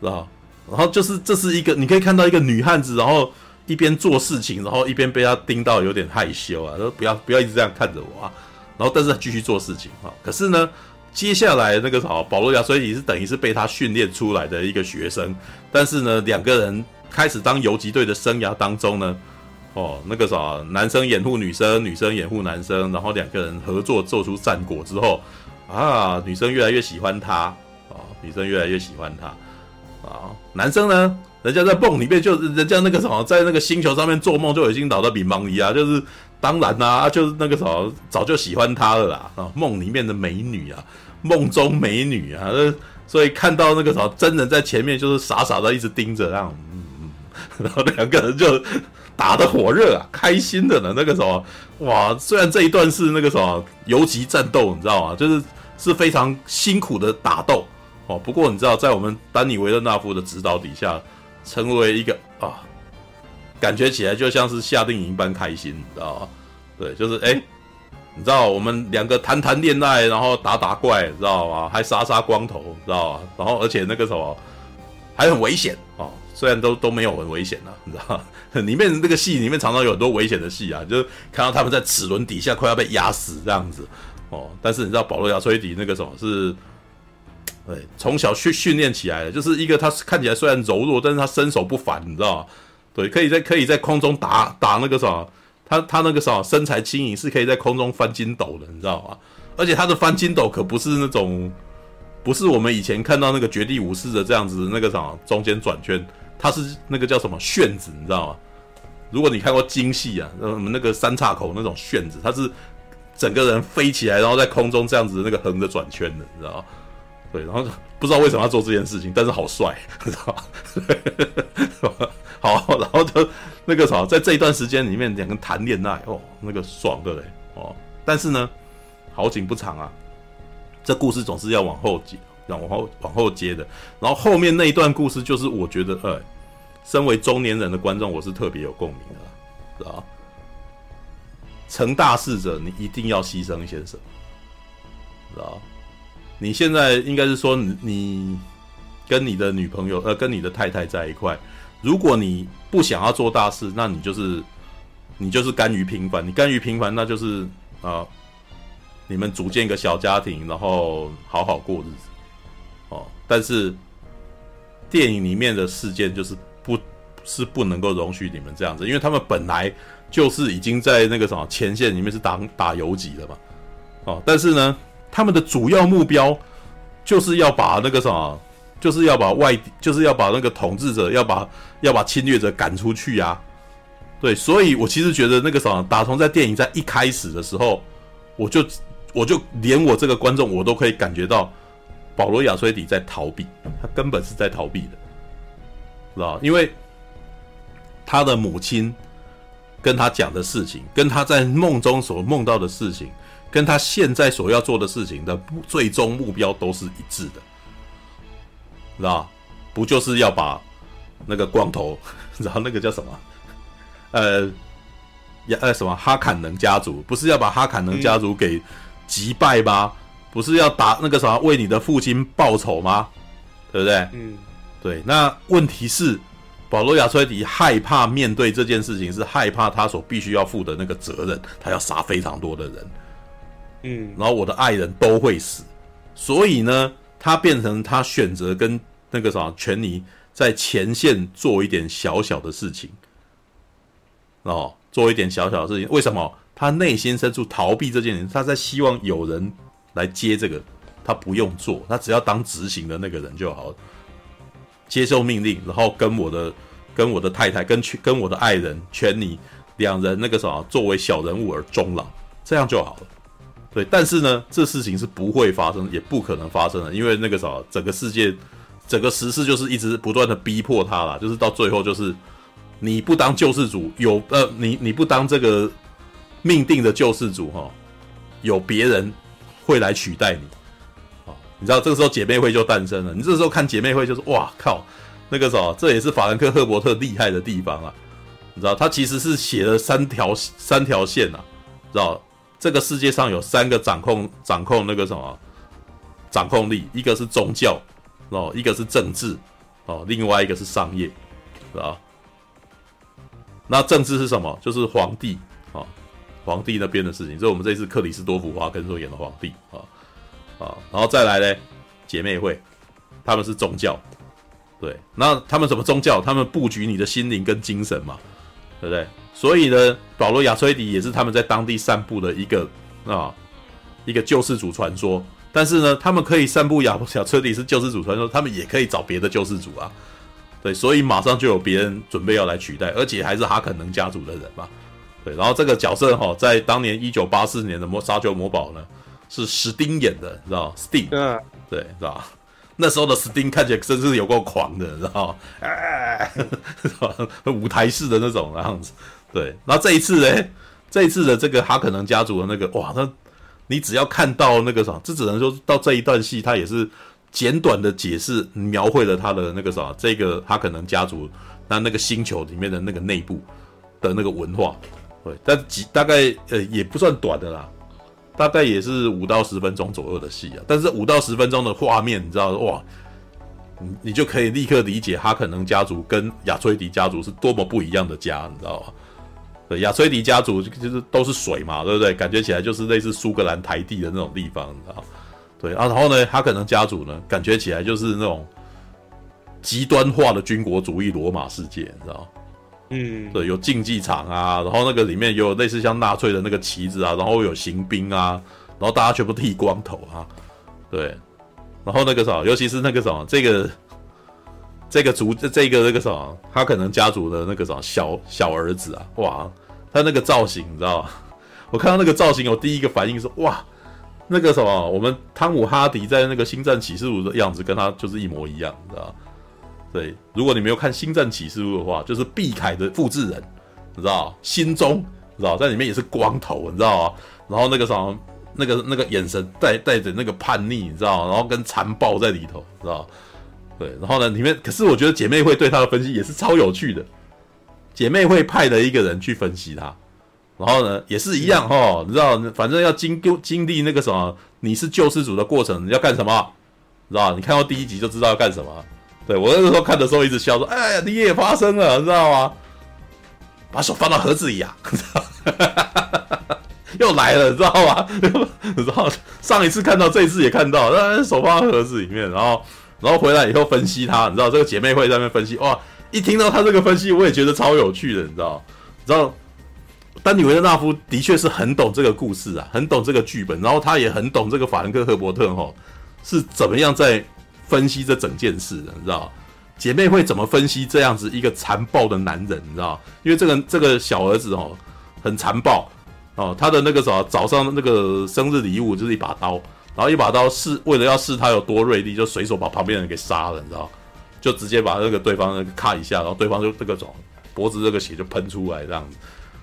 知道？然后就是这是一个，你可以看到一个女汉子，然后一边做事情，然后一边被他盯到有点害羞啊，说不要不要一直这样看着我啊。然后但是他继续做事情啊。可是呢，接下来那个啥，保罗亚所以你是等于是被他训练出来的一个学生。但是呢，两个人开始当游击队的生涯当中呢，哦，那个啥，男生掩护女生，女生掩护男生，然后两个人合作做出战果之后，啊，女生越来越喜欢他，啊，女生越来越喜欢他。啊，男生呢？人家在梦里面就人家那个什么，在那个星球上面做梦就已经老到比茫尼啊，就是当然啦、就是那个什么早就喜欢他了啦。啊，梦里面的美女啊，梦中美女啊，所以看到那个什么真人在前面，就是傻傻的一直盯着，这样，嗯嗯，<laughs> 然后两个人就打得火热啊，开心的呢。那个什么，哇，虽然这一段是那个什么游击战斗，你知道吗？就是是非常辛苦的打斗哦。不过你知道，在我们丹尼维勒纳夫的指导底下，成为一个啊，感觉起来就像是夏令营般开心，你知道吗？对，就是哎。诶你知道我们两个谈谈恋爱，然后打打怪，知道吗？还杀杀光头，知道吗？然后而且那个什么还很危险哦，虽然都都没有很危险啊，你知道吗？<laughs> 里面那个戏里面常常有很多危险的戏啊，就是看到他们在齿轮底下快要被压死这样子哦。但是你知道保罗亚崔迪那个什么是，对，从小训训练起来的，就是一个他看起来虽然柔弱，但是他身手不凡，你知道吗？对，可以在可以在空中打打那个什么。他他那个啥身材轻盈，是可以在空中翻筋斗的，你知道吗？而且他的翻筋斗可不是那种，不是我们以前看到那个绝地武士的这样子那个啥中间转圈，他是那个叫什么旋子，你知道吗？如果你看过京戏啊，我们那个三岔口那种旋子，他是整个人飞起来，然后在空中这样子那个横着转圈的，你知道吗？对，然后不知道为什么要做这件事情，但是好帅，<laughs> 知道？<laughs> 好，然后就。那个啥，在这一段时间里面，两个人谈恋爱哦，那个爽的嘞哦。但是呢，好景不长啊，这故事总是要往后接，往后往后接的。然后后面那一段故事，就是我觉得，呃，身为中年人的观众，我是特别有共鸣的，知道？成大事者，你一定要牺牲一些什么，知道？你现在应该是说，你跟你的女朋友，呃，跟你的太太在一块。如果你不想要做大事，那你就是你就是甘于平凡。你甘于平凡，那就是啊、呃，你们组建一个小家庭，然后好好过日子哦。但是电影里面的事件就是不是不能够容许你们这样子，因为他们本来就是已经在那个什么前线里面是打打游击的嘛哦。但是呢，他们的主要目标就是要把那个什么。就是要把外，就是要把那个统治者，要把要把侵略者赶出去呀、啊。对，所以我其实觉得那个什么，打从在电影在一开始的时候，我就我就连我这个观众，我都可以感觉到保罗亚崔迪在逃避，他根本是在逃避的，知道？因为他的母亲跟他讲的事情，跟他在梦中所梦到的事情，跟他现在所要做的事情的最终目标都是一致的。知道不就是要把那个光头，<laughs> 然后那个叫什么？呃，呃，什么哈坎能家族？不是要把哈坎能家族给击败吗？嗯、不是要打那个什么为你的父亲报仇吗？对不对？嗯，对。那问题是，保罗亚崔迪害怕面对这件事情，是害怕他所必须要负的那个责任，他要杀非常多的人。嗯，然后我的爱人都会死，所以呢？他变成他选择跟那个啥权尼在前线做一点小小的事情，哦，做一点小小的事情。为什么？他内心深处逃避这件事，他在希望有人来接这个，他不用做，他只要当执行的那个人就好，接受命令，然后跟我的跟我的太太跟跟我的爱人权尼两人那个啥作为小人物而终老，这样就好了。对，但是呢，这事情是不会发生，也不可能发生的，因为那个啥，整个世界，整个时事就是一直不断的逼迫他啦，就是到最后就是你不当救世主，有呃，你你不当这个命定的救世主哈，有别人会来取代你，啊，你知道这个时候姐妹会就诞生了。你这时候看姐妹会就是哇靠，那个啥，这也是法兰克·赫伯特厉害的地方啊，你知道他其实是写了三条三条线啊，知道。这个世界上有三个掌控掌控那个什么掌控力，一个是宗教哦，一个是政治哦，另外一个是商业，是吧？那政治是什么？就是皇帝啊，皇帝那边的事情。所以我们这次克里斯多夫·华根所演的皇帝啊啊，然后再来呢，姐妹会，他们是宗教，对，那他们什么宗教？他们布局你的心灵跟精神嘛，对不对？所以呢，保罗亚崔迪也是他们在当地散布的一个啊，一个救世主传说。但是呢，他们可以散布亚亚崔迪是救世主传说，他们也可以找别的救世主啊。对，所以马上就有别人准备要来取代，而且还是哈肯能家族的人嘛。对，然后这个角色哈，在当年一九八四年的《魔沙丘魔堡》呢，是史丁演的，你知道？史丁，对，知道？那时候的 Sting 看起来真是有够狂的，你知道吗？哎，<laughs> 舞台式的那种那样子。对，然后这一次呢，这一次的这个哈可能家族的那个，哇，那你只要看到那个啥，这只能说到这一段戏，他也是简短的解释描绘了他的那个啥，这个哈可能家族那那个星球里面的那个内部的那个文化。对，但几大概呃也不算短的啦，大概也是五到十分钟左右的戏啊。但是五到十分钟的画面，你知道哇，你你就可以立刻理解哈可能家族跟亚崔迪家族是多么不一样的家，你知道吗？对，亚崔迪家族就是都是水嘛，对不对？感觉起来就是类似苏格兰台地的那种地方，你知道？对啊，然后呢，他可能家族呢，感觉起来就是那种极端化的军国主义罗马世界，你知道？嗯，对，有竞技场啊，然后那个里面有类似像纳粹的那个旗子啊，然后有行兵啊，然后大家全部剃光头啊，对，然后那个什么，尤其是那个什么，这个。这个族，这个那个什么，他可能家族的那个什么小小儿子啊，哇，他那个造型你知道吗？<laughs> 我看到那个造型，我第一个反应是哇，那个什么，我们汤姆哈迪在那个《星战启示录》的样子跟他就是一模一样，你知道？对，如果你没有看《星战启示录》的话，就是碧凯的复制人，你知道心中，知道在里面也是光头，你知道吗？然后那个什么，那个那个眼神带带着那个叛逆，你知道？然后跟残暴在里头，知道对，然后呢，里面可是我觉得姐妹会对他的分析也是超有趣的。姐妹会派的一个人去分析他，然后呢，也是一样哦，你知道，反正要经经经历那个什么，你是救世主的过程，你要干什么？你知道，你看到第一集就知道要干什么。对，我那个时候看的时候一直笑说：“哎呀，你也发生了，你知道吗？”把手放到盒子里啊，<laughs> 又来了，你知道吗？<laughs> 然后上一次看到，这一次也看到，手放到盒子里面，然后。然后回来以后分析他，你知道这个姐妹会在那边分析哇，一听到他这个分析，我也觉得超有趣的，你知道？你知道，丹尼维勒纳夫的确是很懂这个故事啊，很懂这个剧本，然后他也很懂这个法兰克·赫伯特哈是怎么样在分析这整件事的，你知道？姐妹会怎么分析这样子一个残暴的男人，你知道？因为这个这个小儿子哦很残暴哦，他的那个什么早上那个生日礼物就是一把刀。然后一把刀试，为了要试他有多锐利，就随手把旁边人给杀了，你知道？就直接把那个对方那个咔一下，然后对方就这个种脖子这个血就喷出来这样子。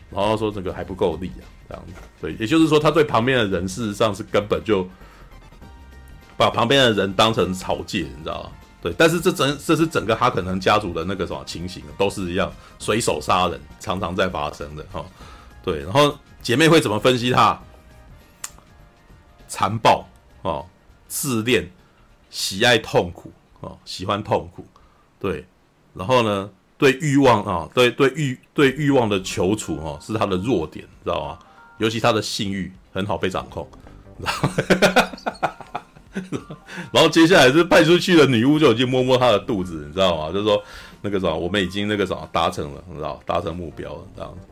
然后说这个还不够力啊，这样子。对，也就是说他对旁边的人事实上是根本就把旁边的人当成草芥，你知道吗？对，但是这整这是整个哈可能家族的那个什么情形都是一样，随手杀人常常在发生的哈。对，然后姐妹会怎么分析他？残暴。哦，自恋，喜爱痛苦，哦，喜欢痛苦，对，然后呢，对欲望啊，对对欲对欲望的求处哦，是他的弱点，知道吗？尤其他的性欲很好被掌控，然后，<laughs> 然后接下来是派出去的女巫就已经摸摸他的肚子，你知道吗？就是说那个什么，我们已经那个什么达成了，你知道，达成目标了，这样子，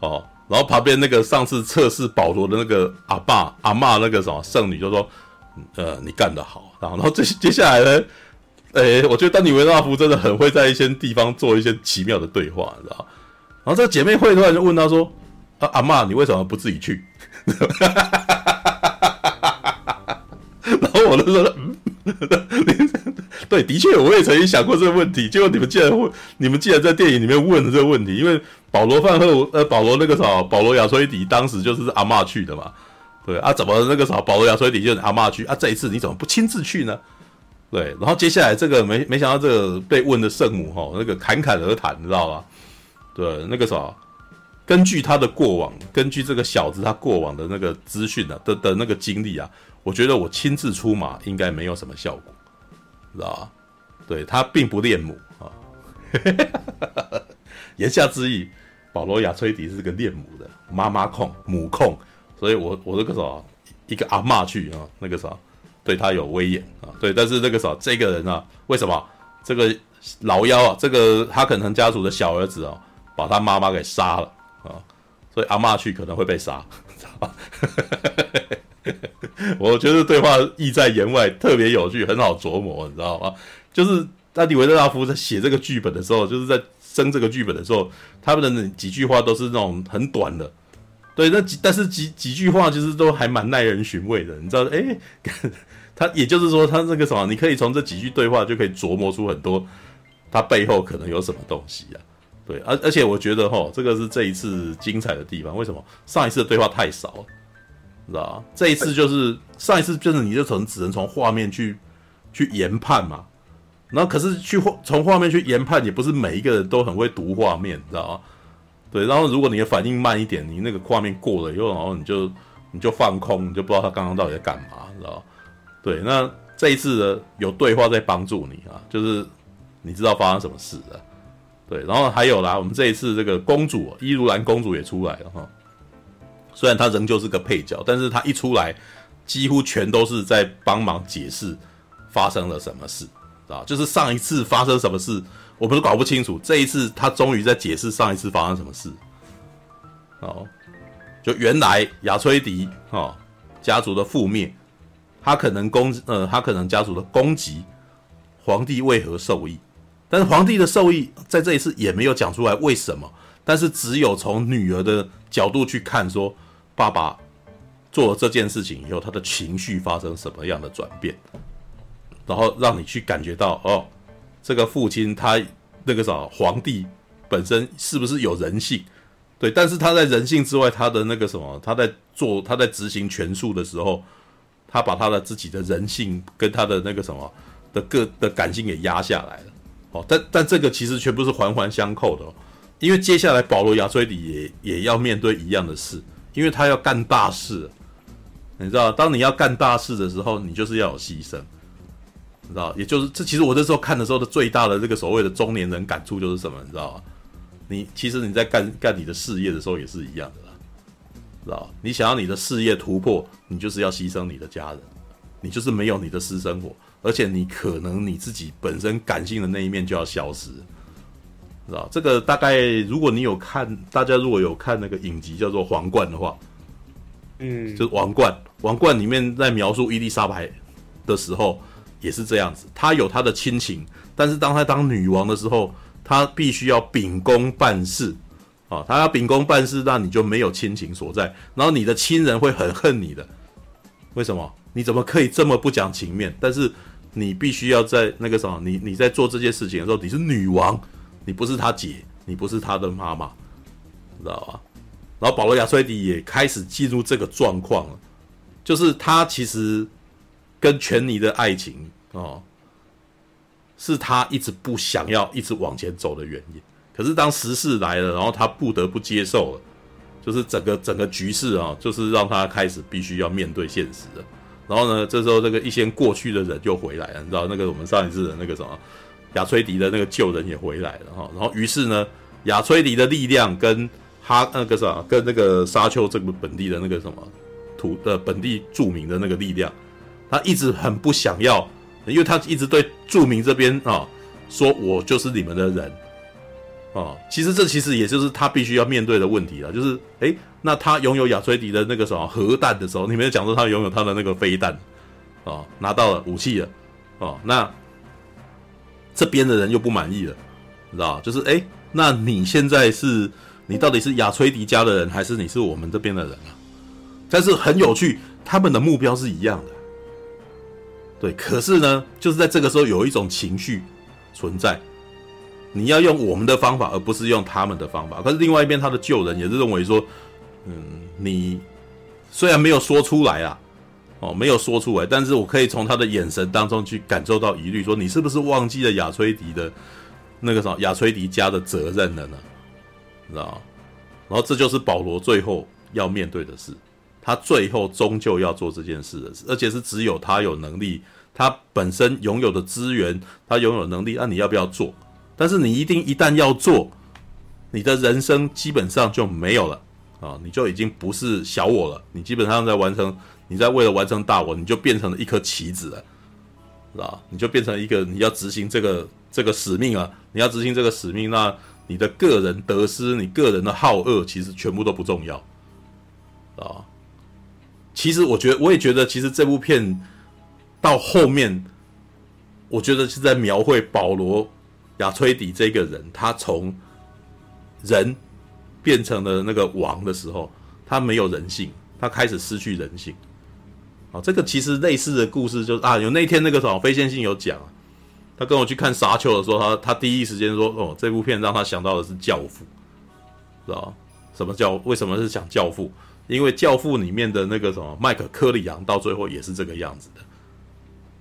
哦。然后旁边那个上次测试保罗的那个阿爸阿嬷那个什么圣女就说：“呃，你干得好。”然后，然后接接下来呢，诶，我觉得丹尼维纳夫真的很会在一些地方做一些奇妙的对话，你知道？然后这个姐妹会突然就问他说：“啊，阿嬷，你为什么不自己去？” <laughs> 然后我就说：“嗯。”对，的确，我也曾经想过这个问题。结果你们竟然问，你们竟然在电影里面问了这个问题，因为保罗范赫，呃，保罗那个啥，保罗亚崔迪当时就是阿嬷去的嘛。对啊，怎么那个啥，保罗亚崔迪就是阿嬷去啊？这一次你怎么不亲自去呢？对，然后接下来这个没没想到这个被问的圣母哈，那个侃侃而谈，你知道吧？对，那个啥，根据他的过往，根据这个小子他过往的那个资讯啊的的那个经历啊。我觉得我亲自出马应该没有什么效果，知道吧？对，他并不恋母啊，<laughs> 言下之意，保罗亚崔迪是个恋母的妈妈控、母控，所以我我这个啥一个阿嬷去啊，那个啥对他有威严啊，对，但是那个啥这个人啊，为什么这个老幺啊，这个他可能家族的小儿子啊，把他妈妈给杀了啊，所以阿嬷去可能会被杀，知道吧？<laughs> 我觉得对话意在言外，特别有趣，很好琢磨，你知道吗？就是丹尼维勒纳夫在写这个剧本的时候，就是在生这个剧本的时候，他们的几句话都是那种很短的，对，那几但是几几句话其实都还蛮耐人寻味的，你知道？哎，他也就是说，他那个什么，你可以从这几句对话就可以琢磨出很多他背后可能有什么东西啊。对，而而且我觉得哈，这个是这一次精彩的地方。为什么？上一次的对话太少了，知道吧？这一次就是上一次就是你就从只能从画面去去研判嘛。然后可是去画从画面去研判，也不是每一个人都很会读画面，你知道吗？对，然后如果你的反应慢一点，你那个画面过了以后，然后你就你就放空，你就不知道他刚刚到底在干嘛，知道吗？对，那这一次呢，有对话在帮助你啊，就是你知道发生什么事了。对，然后还有啦，我们这一次这个公主伊如兰公主也出来了哈。虽然她仍旧是个配角，但是她一出来，几乎全都是在帮忙解释发生了什么事。啊，就是上一次发生什么事，我们都搞不清楚。这一次，她终于在解释上一次发生什么事。哦，就原来亚崔迪哦家族的覆灭，他可能攻呃，他可能家族的攻击，皇帝为何受益？但是皇帝的受益在这一次也没有讲出来为什么。但是只有从女儿的角度去看，说爸爸做了这件事情以后，他的情绪发生什么样的转变。然后让你去感觉到哦，这个父亲他那个啥皇帝本身是不是有人性？对，但是他在人性之外，他的那个什么，他在做他在执行权术的时候，他把他的自己的人性跟他的那个什么的个的感性给压下来了。哦，但但这个其实全部是环环相扣的哦，因为接下来保罗亚崔里也也要面对一样的事，因为他要干大事。你知道，当你要干大事的时候，你就是要有牺牲。你知道，也就是这。其实我那时候看的时候的最大的这个所谓的中年人感触就是什么？你知道吗？你其实你在干干你的事业的时候也是一样的，知道？你想要你的事业突破，你就是要牺牲你的家人，你就是没有你的私生活，而且你可能你自己本身感性的那一面就要消失，知道？这个大概如果你有看，大家如果有看那个影集叫做《皇冠》的话，嗯，就是《王冠》，《王冠》里面在描述伊丽莎白的时候。也是这样子，她有她的亲情，但是当她当女王的时候，她必须要秉公办事，啊，他要秉公办事，那你就没有亲情所在，然后你的亲人会很恨你的，为什么？你怎么可以这么不讲情面？但是你必须要在那个什么，你你在做这件事情的时候，你是女王，你不是她姐，你不是她的妈妈，知道吧？然后保罗亚崔迪也开始进入这个状况了，就是他其实。跟权妮的爱情哦，是他一直不想要一直往前走的原因。可是当时势来了，然后他不得不接受了，就是整个整个局势啊，就是让他开始必须要面对现实了。然后呢，这时候这个一些过去的人就回来了，你知道那个我们上一次的那个什么亚崔迪的那个旧人也回来了哈。然后于是呢，亚崔迪的力量跟哈那个啥，跟那个沙丘这个本地的那个什么土的本地著名的那个力量。他一直很不想要，因为他一直对著名这边啊说：“我就是你们的人。”哦，其实这其实也就是他必须要面对的问题了。就是，诶，那他拥有亚崔迪的那个什么核弹的时候，你没有讲说他拥有他的那个飞弹，哦，拿到了武器了，哦，那这边的人又不满意了，你知道？就是，诶，那你现在是你到底是亚崔迪家的人，还是你是我们这边的人啊？但是很有趣，他们的目标是一样的。对，可是呢，就是在这个时候有一种情绪存在，你要用我们的方法，而不是用他们的方法。可是另外一边，他的旧人也是认为说，嗯，你虽然没有说出来啊，哦，没有说出来，但是我可以从他的眼神当中去感受到疑虑，说你是不是忘记了亚崔迪的那个什么亚崔迪家的责任了呢？知道？然后这就是保罗最后要面对的事。他最后终究要做这件事的事，而且是只有他有能力，他本身拥有的资源，他拥有能力，那你要不要做？但是你一定一旦要做，你的人生基本上就没有了啊！你就已经不是小我了，你基本上在完成，你在为了完成大我，你就变成了一颗棋子了，是吧？你就变成一个你要执行这个这个使命啊！你要执行这个使命，那你的个人得失，你个人的好恶，其实全部都不重要，啊。其实我觉得，我也觉得，其实这部片到后面，我觉得是在描绘保罗亚崔迪这个人，他从人变成了那个王的时候，他没有人性，他开始失去人性，啊，这个其实类似的故事就是啊，有那天那个什么非线性有讲，他跟我去看《沙丘》的时候，他他第一时间说，哦，这部片让他想到的是《教父》，知道什么叫？为什么是讲《教父》？因为《教父》里面的那个什么麦克柯里昂到最后也是这个样子的。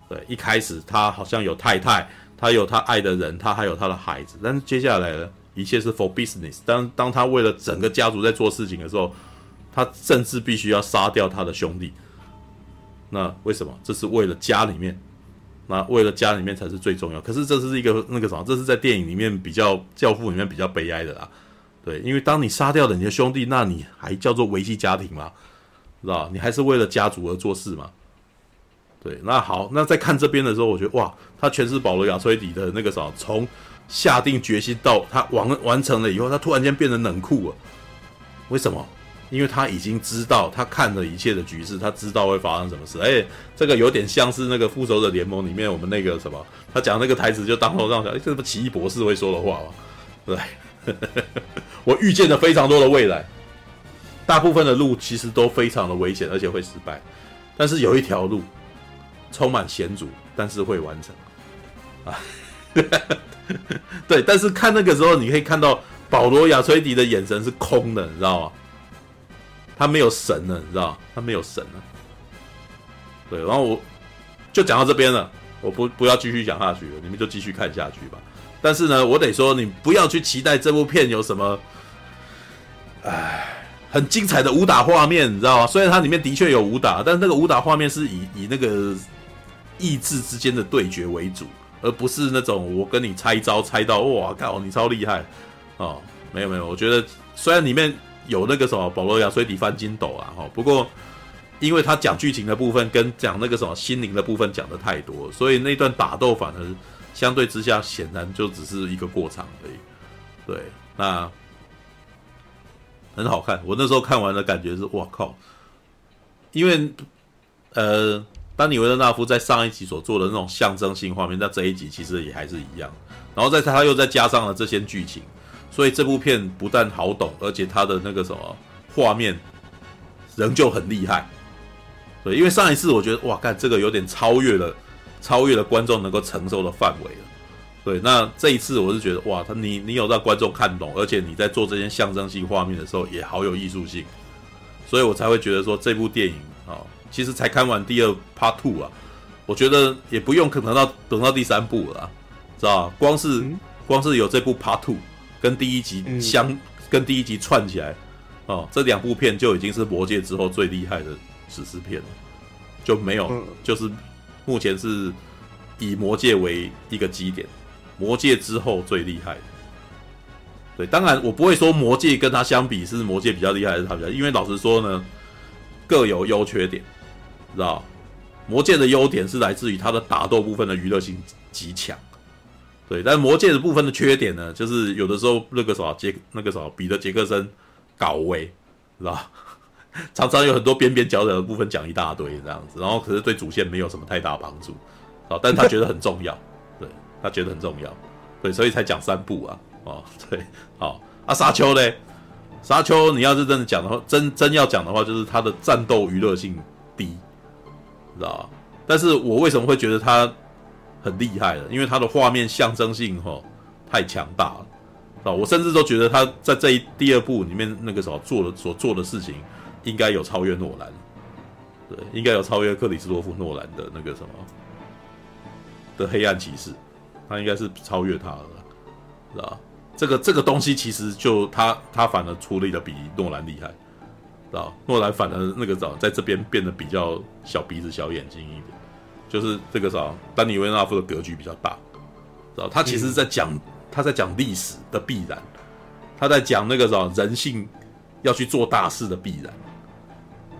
对，一开始他好像有太太，他有他爱的人，他还有他的孩子，但是接下来呢，一切是 for business。当当他为了整个家族在做事情的时候，他甚至必须要杀掉他的兄弟。那为什么？这是为了家里面，那为了家里面才是最重要。可是这是一个那个什么？这是在电影里面比较教父里面比较悲哀的啦。对，因为当你杀掉了你的兄弟，那你还叫做维系家庭吗？知道？你还是为了家族而做事吗？对，那好，那在看这边的时候，我觉得哇，他诠释保罗亚崔迪的那个什么，从下定决心到他完完成了以后，他突然间变得冷酷了。为什么？因为他已经知道，他看了一切的局势，他知道会发生什么事。哎，这个有点像是那个复仇者联盟里面我们那个什么，他讲那个台词就当头让想，哎，这不奇异博士会说的话吗？对，<laughs> 我预见了非常多的未来，大部分的路其实都非常的危险，而且会失败，但是有一条路充满险阻，但是会完成。啊，<laughs> 对，但是看那个时候，你可以看到保罗亚崔迪的眼神是空的，你知道吗？他没有神了，你知道吗？他没有神了。对，然后我就讲到这边了，我不不要继续讲下去了，你们就继续看下去吧。但是呢，我得说，你不要去期待这部片有什么，哎，很精彩的武打画面，你知道吗？虽然它里面的确有武打，但是那个武打画面是以以那个意志之间的对决为主，而不是那种我跟你猜招猜到哇靠，你超厉害哦。没有没有，我觉得虽然里面。有那个什么保罗亚崔迪翻筋斗啊，哈！不过，因为他讲剧情的部分跟讲那个什么心灵的部分讲的太多，所以那段打斗反而相对之下显然就只是一个过场而已。对，那很好看。我那时候看完的感觉是，哇靠！因为呃，丹尼维勒纳夫在上一集所做的那种象征性画面，在这一集其实也还是一样。然后在他又再加上了这些剧情。所以这部片不但好懂，而且它的那个什么画面仍旧很厉害。对，因为上一次我觉得哇，看这个有点超越了，超越了观众能够承受的范围了。对，那这一次我是觉得哇，他你你有让观众看懂，而且你在做这些象征性画面的时候也好有艺术性，所以我才会觉得说这部电影啊，其实才看完第二 Part Two 啊，我觉得也不用可能到等到第三部了，知道吧？光是光是有这部 Part Two。跟第一集相，嗯、跟第一集串起来，哦，这两部片就已经是魔界之后最厉害的史诗片了，就没有，嗯、就是目前是以魔界为一个基点，魔界之后最厉害。对，当然我不会说魔界跟它相比是魔界比较厉害还是它比较，因为老实说呢，各有优缺点，知道？魔戒的优点是来自于它的打斗部分的娱乐性极强。对，但魔戒的部分的缺点呢，就是有的时候那个什么杰那个什么彼得杰克森搞威，知道？<laughs> 常常有很多边边角角的部分讲一大堆这样子，然后可是对主线没有什么太大帮助，啊，但他觉得很重要，<laughs> 对，他觉得很重要，对，所以才讲三部啊，哦，<laughs> 对，好啊，沙丘嘞，沙丘你要是真的讲的话，真真要讲的话，就是它的战斗娱乐性低，知道？但是我为什么会觉得它？很厉害呢，因为它的画面象征性哈太强大了啊！我甚至都觉得他在这一第二部里面那个时候做的所做的事情，应该有超越诺兰，对，应该有超越克里斯多夫诺兰的那个什么的黑暗骑士，他应该是超越他了，是吧？这个这个东西其实就他他反而处理的比诺兰厉害，知道？诺兰反而那个早在这边变得比较小鼻子小眼睛一点。就是这个啥，丹尼维纳夫的格局比较大，知道？他其实在讲，他在讲历史的必然，他在讲那个啥人性要去做大事的必然，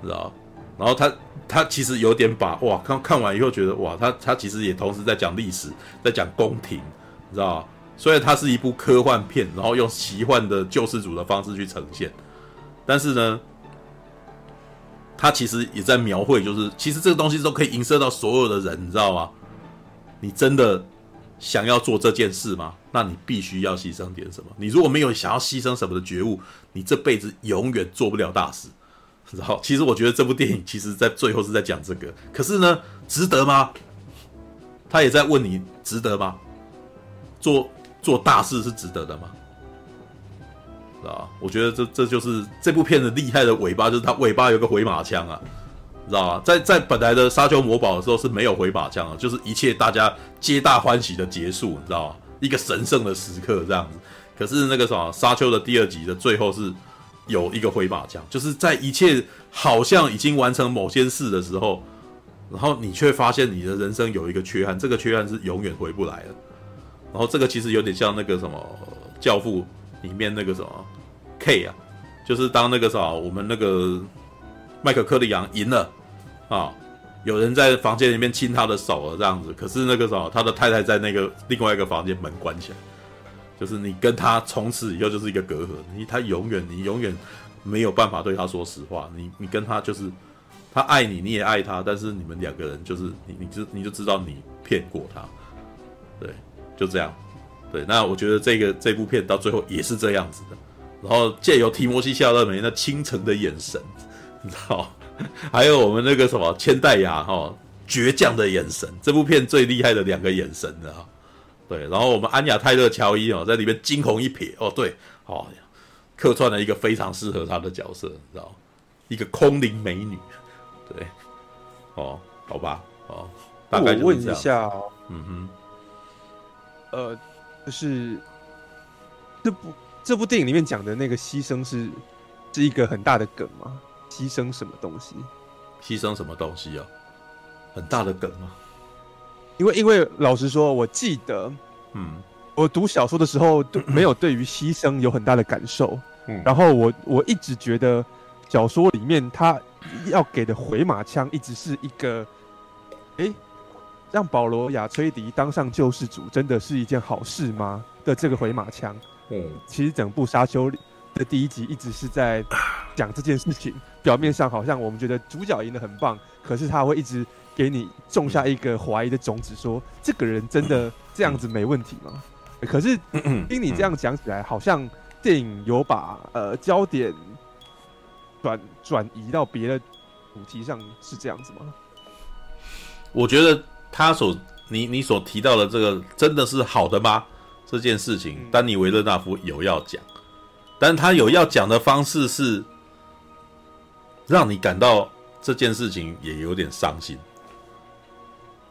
知道？然后他他其实有点把哇，看看完以后觉得哇，他他其实也同时在讲历史，在讲宫廷，知道？虽然它是一部科幻片，然后用奇幻的救世主的方式去呈现，但是呢。他其实也在描绘，就是其实这个东西都可以影射到所有的人，你知道吗？你真的想要做这件事吗？那你必须要牺牲点什么。你如果没有想要牺牲什么的觉悟，你这辈子永远做不了大事，然后，其实我觉得这部电影其实在最后是在讲这个，可是呢，值得吗？他也在问你，值得吗？做做大事是值得的吗？啊，我觉得这这就是这部片的厉害的尾巴，就是它尾巴有个回马枪啊，知道吧？在在本来的沙丘魔堡的时候是没有回马枪的，就是一切大家皆大欢喜的结束，你知道吗？一个神圣的时刻这样子。可是那个什么沙丘的第二集的最后是。有一个回马枪，就是在一切好像已经完成某件事的时候，然后你却发现你的人生有一个缺憾，这个缺憾是永远回不来的。然后这个其实有点像那个什么《教父》里面那个什么 K 啊，就是当那个啥，我们那个麦克柯里昂赢了啊，有人在房间里面亲他的手了这样子，可是那个啥，他的太太在那个另外一个房间门关起来。就是你跟他从此以后就是一个隔阂，你他永远你永远没有办法对他说实话，你你跟他就是他爱你，你也爱他，但是你们两个人就是你你就你就知道你骗过他，对，就这样，对，那我觉得这个这部片到最后也是这样子的，然后借由提摩西夏勒梅那倾城的眼神，你知道，<laughs> 还有我们那个什么千代雅哈倔强的眼神，这部片最厉害的两个眼神的啊。对，然后我们安雅泰勒乔伊哦，在里面惊鸿一瞥哦，对，哦，客串了一个非常适合他的角色，你知道，一个空灵美女，对，哦，好吧，哦，大概就是这样。我问一下哦，嗯哼，呃，就是这部这部电影里面讲的那个牺牲是是一个很大的梗吗？牺牲什么东西？牺牲什么东西啊？很大的梗吗？因为，因为老实说，我记得，嗯，我读小说的时候都没有对于牺牲有很大的感受，嗯，然后我我一直觉得小说里面他要给的回马枪一直是一个，诶，让保罗亚崔迪当上救世主真的是一件好事吗？的这个回马枪，嗯，其实整部沙丘的第一集一直是在讲这件事情，表面上好像我们觉得主角赢得很棒，可是他会一直。给你种下一个怀疑的种子说，说这个人真的这样子没问题吗？可是听你这样讲起来，好像电影有把呃焦点转转移到别的主题上，是这样子吗？我觉得他所你你所提到的这个真的是好的吗？这件事情，丹尼维勒纳夫有要讲，但他有要讲的方式是让你感到这件事情也有点伤心。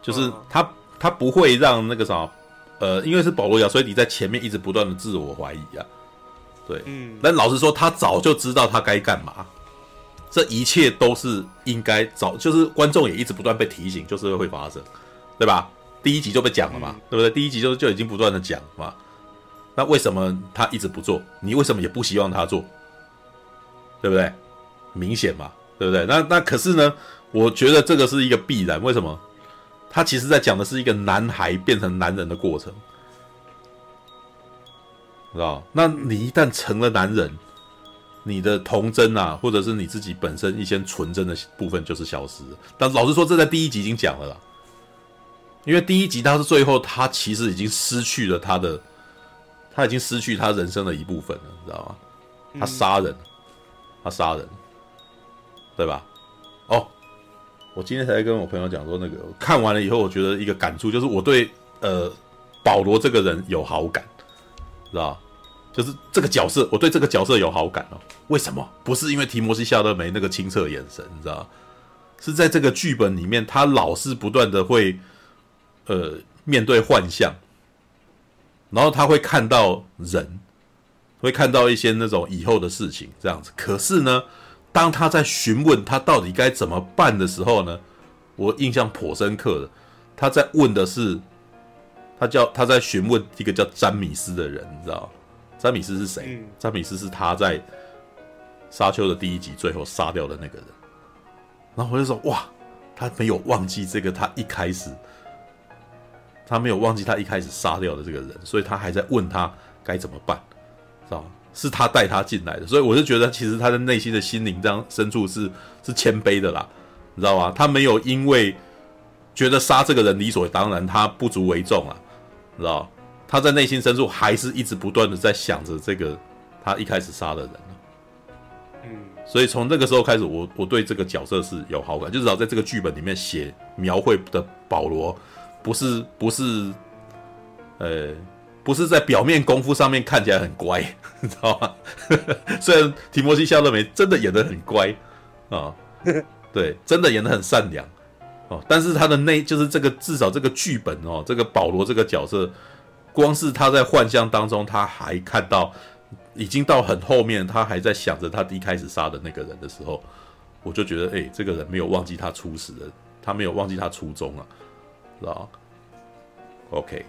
就是他，他不会让那个啥，呃，因为是保罗亚崔迪在前面一直不断的自我怀疑啊，对，嗯，但老实说，他早就知道他该干嘛，这一切都是应该早，就是观众也一直不断被提醒，就是会发生，对吧？第一集就被讲了嘛，对不对？第一集就就已经不断的讲嘛，那为什么他一直不做？你为什么也不希望他做？对不对？明显嘛，对不对？那那可是呢，我觉得这个是一个必然，为什么？他其实在讲的是一个男孩变成男人的过程，知道？那你一旦成了男人，你的童真啊，或者是你自己本身一些纯真的部分就是消失了。但老实说，这在第一集已经讲了啦，因为第一集他是最后，他其实已经失去了他的，他已经失去他人生的一部分了，你知道吗？他杀人，他杀人，对吧？哦。我今天才跟我朋友讲说，那个看完了以后，我觉得一个感触就是，我对呃保罗这个人有好感，知道？就是这个角色，我对这个角色有好感哦。为什么？不是因为提摩西夏勒梅那个清澈眼神，你知道？是在这个剧本里面，他老是不断的会呃面对幻象，然后他会看到人，会看到一些那种以后的事情，这样子。可是呢？当他在询问他到底该怎么办的时候呢，我印象颇深刻的，他在问的是，他叫他在询问一个叫詹米斯的人，你知道？詹米斯是谁？嗯、詹米斯是他在沙丘的第一集最后杀掉的那个人。然后我就说，哇，他没有忘记这个，他一开始他没有忘记他一开始杀掉的这个人，所以他还在问他该怎么办，知道？是他带他进来的，所以我就觉得，其实他的内心的心灵这样深处是是谦卑的啦，你知道吗？他没有因为觉得杀这个人理所当然，他不足为重啊，你知道？他在内心深处还是一直不断的在想着这个他一开始杀的人。嗯，所以从那个时候开始我，我对这个角色是有好感，就至少在这个剧本里面写描绘的保罗，不是不是，呃，不是在表面功夫上面看起来很乖，<laughs> 你知道吗？<laughs> 虽然提摩西·夏勒梅真的演的很乖啊，对，真的演的很善良哦，但是他的内就是这个至少这个剧本哦，这个保罗这个角色。光是他在幻象当中，他还看到，已经到很后面，他还在想着他第一开始杀的那个人的时候，我就觉得，哎、这个人没有忘记他初始的，他没有忘记他初衷啊，知道 OK，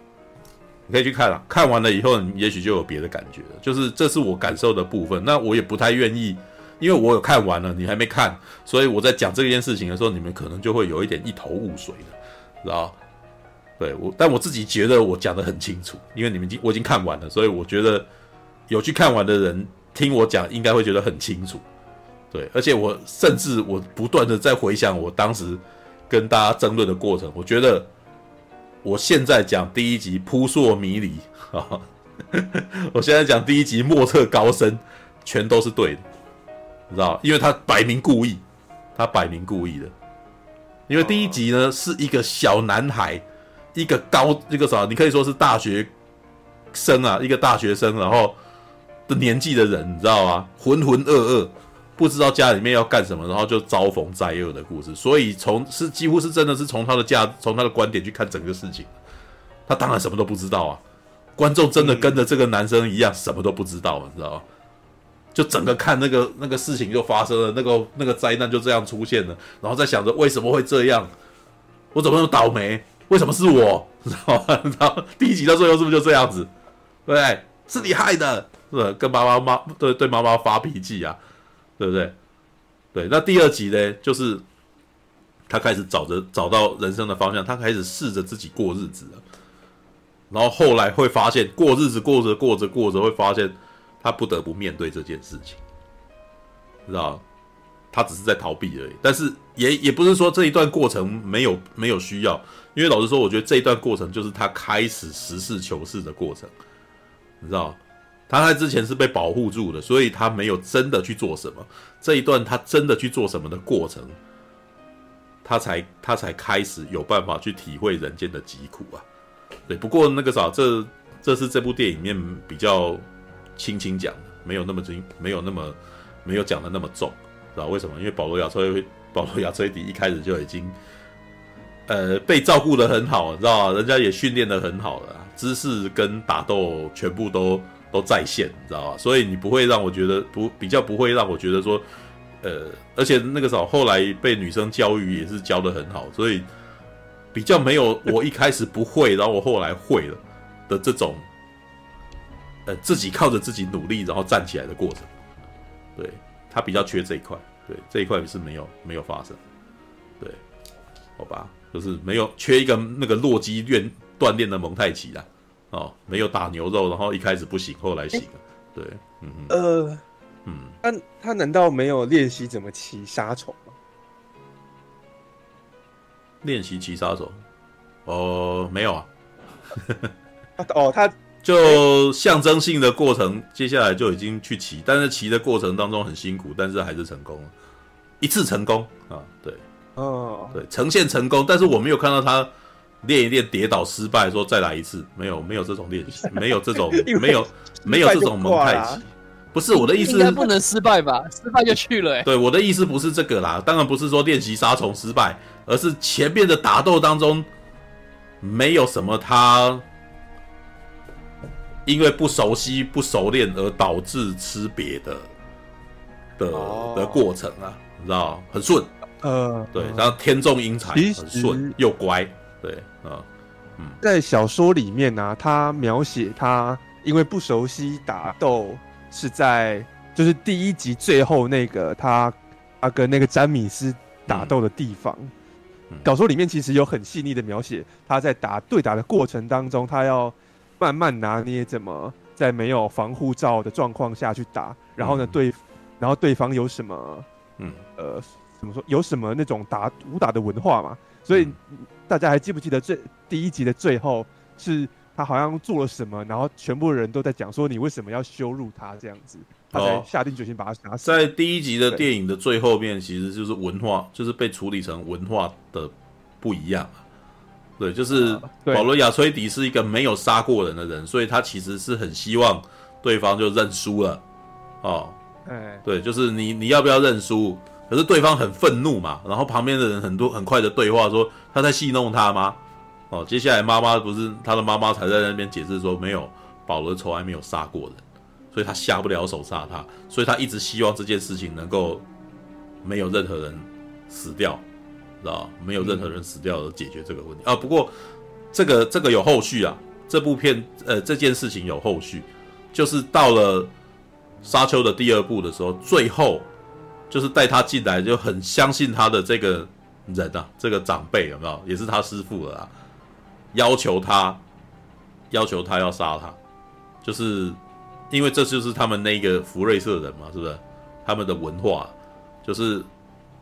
你可以去看了，看完了以后，你也许就有别的感觉了。就是这是我感受的部分，那我也不太愿意，因为我有看完了，你还没看，所以我在讲这件事情的时候，你们可能就会有一点一头雾水的，知道对我，但我自己觉得我讲得很清楚，因为你们已经我已经看完了，所以我觉得有去看完的人听我讲，应该会觉得很清楚。对，而且我甚至我不断的在回想我当时跟大家争论的过程，我觉得我现在讲第一集扑朔迷离啊，<laughs> 我现在讲第一集莫测高深，全都是对的，你知道，因为他摆明故意，他摆明故意的，因为第一集呢是一个小男孩。一个高一个啥，你可以说是大学生啊，一个大学生，然后的年纪的人，你知道吗？浑浑噩噩，不知道家里面要干什么，然后就遭逢灾厄的故事。所以从是几乎是真的是从他的价，从他的观点去看整个事情，他当然什么都不知道啊。观众真的跟着这个男生一样，什么都不知道，你知道吗？就整个看那个那个事情就发生了，那个那个灾难就这样出现了，然后在想着为什么会这样，我怎么那么倒霉？为什么是我？知道吗？然后第一集到最后是不是就这样子？对？是你害的，是？跟妈妈妈对对妈妈发脾气啊，对不对？对。那第二集呢？就是他开始找着找到人生的方向，他开始试着自己过日子了。然后后来会发现，过日子过着过着过着，会发现他不得不面对这件事情，知道？他只是在逃避而已，但是也也不是说这一段过程没有没有需要。因为老实说，我觉得这一段过程就是他开始实事求是的过程，你知道，他在之前是被保护住的，所以他没有真的去做什么。这一段他真的去做什么的过程，他才他才开始有办法去体会人间的疾苦啊。对，不过那个啥，这这是这部电影里面比较轻轻讲的，没有那么轻，没有那么没有讲的那么重，知道为什么？因为保罗亚崔保罗亚崔迪一开始就已经。呃，被照顾的很好，知道吧？人家也训练的很好了，知识跟打斗全部都都在线，你知道吧？所以你不会让我觉得不比较不会让我觉得说，呃，而且那个时候后来被女生教育也是教得很好，所以比较没有我一开始不会，然后我后来会了的这种，呃，自己靠着自己努力然后站起来的过程。对，他比较缺这一块，对，这一块是没有没有发生，对，好吧。就是没有缺一个那个洛基练锻炼的蒙太奇啦，哦，没有打牛肉，然后一开始不行，后来行了，对，嗯呃，嗯，他他难道没有练习怎么骑杀虫吗？练习骑杀虫？哦，没有啊，<laughs> 哦，他就象征性的过程，接下来就已经去骑，但是骑的过程当中很辛苦，但是还是成功了，一次成功啊，对。哦，对，呈现成功，但是我没有看到他练一练跌倒失败，说再来一次，没有，没有这种练习，<laughs> 没有这种，<laughs> 没有，没有这种蒙太奇，不是我的意思，应该不能失败吧？<laughs> 失败就去了，欸，对，我的意思不是这个啦，当然不是说练习杀虫失败，而是前面的打斗当中没有什么他因为不熟悉、不熟练而导致吃别的的的过程啊，你知道，很顺。呃，对，然后天纵英才，很顺又乖，对，啊，嗯，在小说里面呢、啊，他描写他因为不熟悉打斗，是在就是第一集最后那个他他跟那个詹米斯打斗的地方。嗯、小说里面其实有很细腻的描写，他在打对打的过程当中，他要慢慢拿捏怎么在没有防护罩的状况下去打，然后呢，对，嗯、然后对方有什么，嗯，呃。怎么说？有什么那种打武打的文化嘛？所以大家还记不记得最第一集的最后是他好像做了什么，然后全部人都在讲说你为什么要羞辱他这样子，他才下定决心把他杀死。在第一集的电影的最后面，其实就是文化，就是被处理成文化的不一样。对，就是保罗亚崔迪是一个没有杀过人的人，所以他其实是很希望对方就认输了。哦，对，就是你你要不要认输？可是对方很愤怒嘛，然后旁边的人很多很快的对话说他在戏弄他吗？哦，接下来妈妈不是他的妈妈才在那边解释说没有，保罗从来没有杀过人，所以他下不了手杀他，所以他一直希望这件事情能够没有任何人死掉，知道没有任何人死掉而解决这个问题啊。不过这个这个有后续啊，这部片呃这件事情有后续，就是到了沙丘的第二部的时候，最后就是带他进来就很相信他的这个人啊，这个长辈有没有也是他师父了啊。要求他，要求他要杀他，就是因为这就是他们那个福瑞社人嘛，是不是？他们的文化就是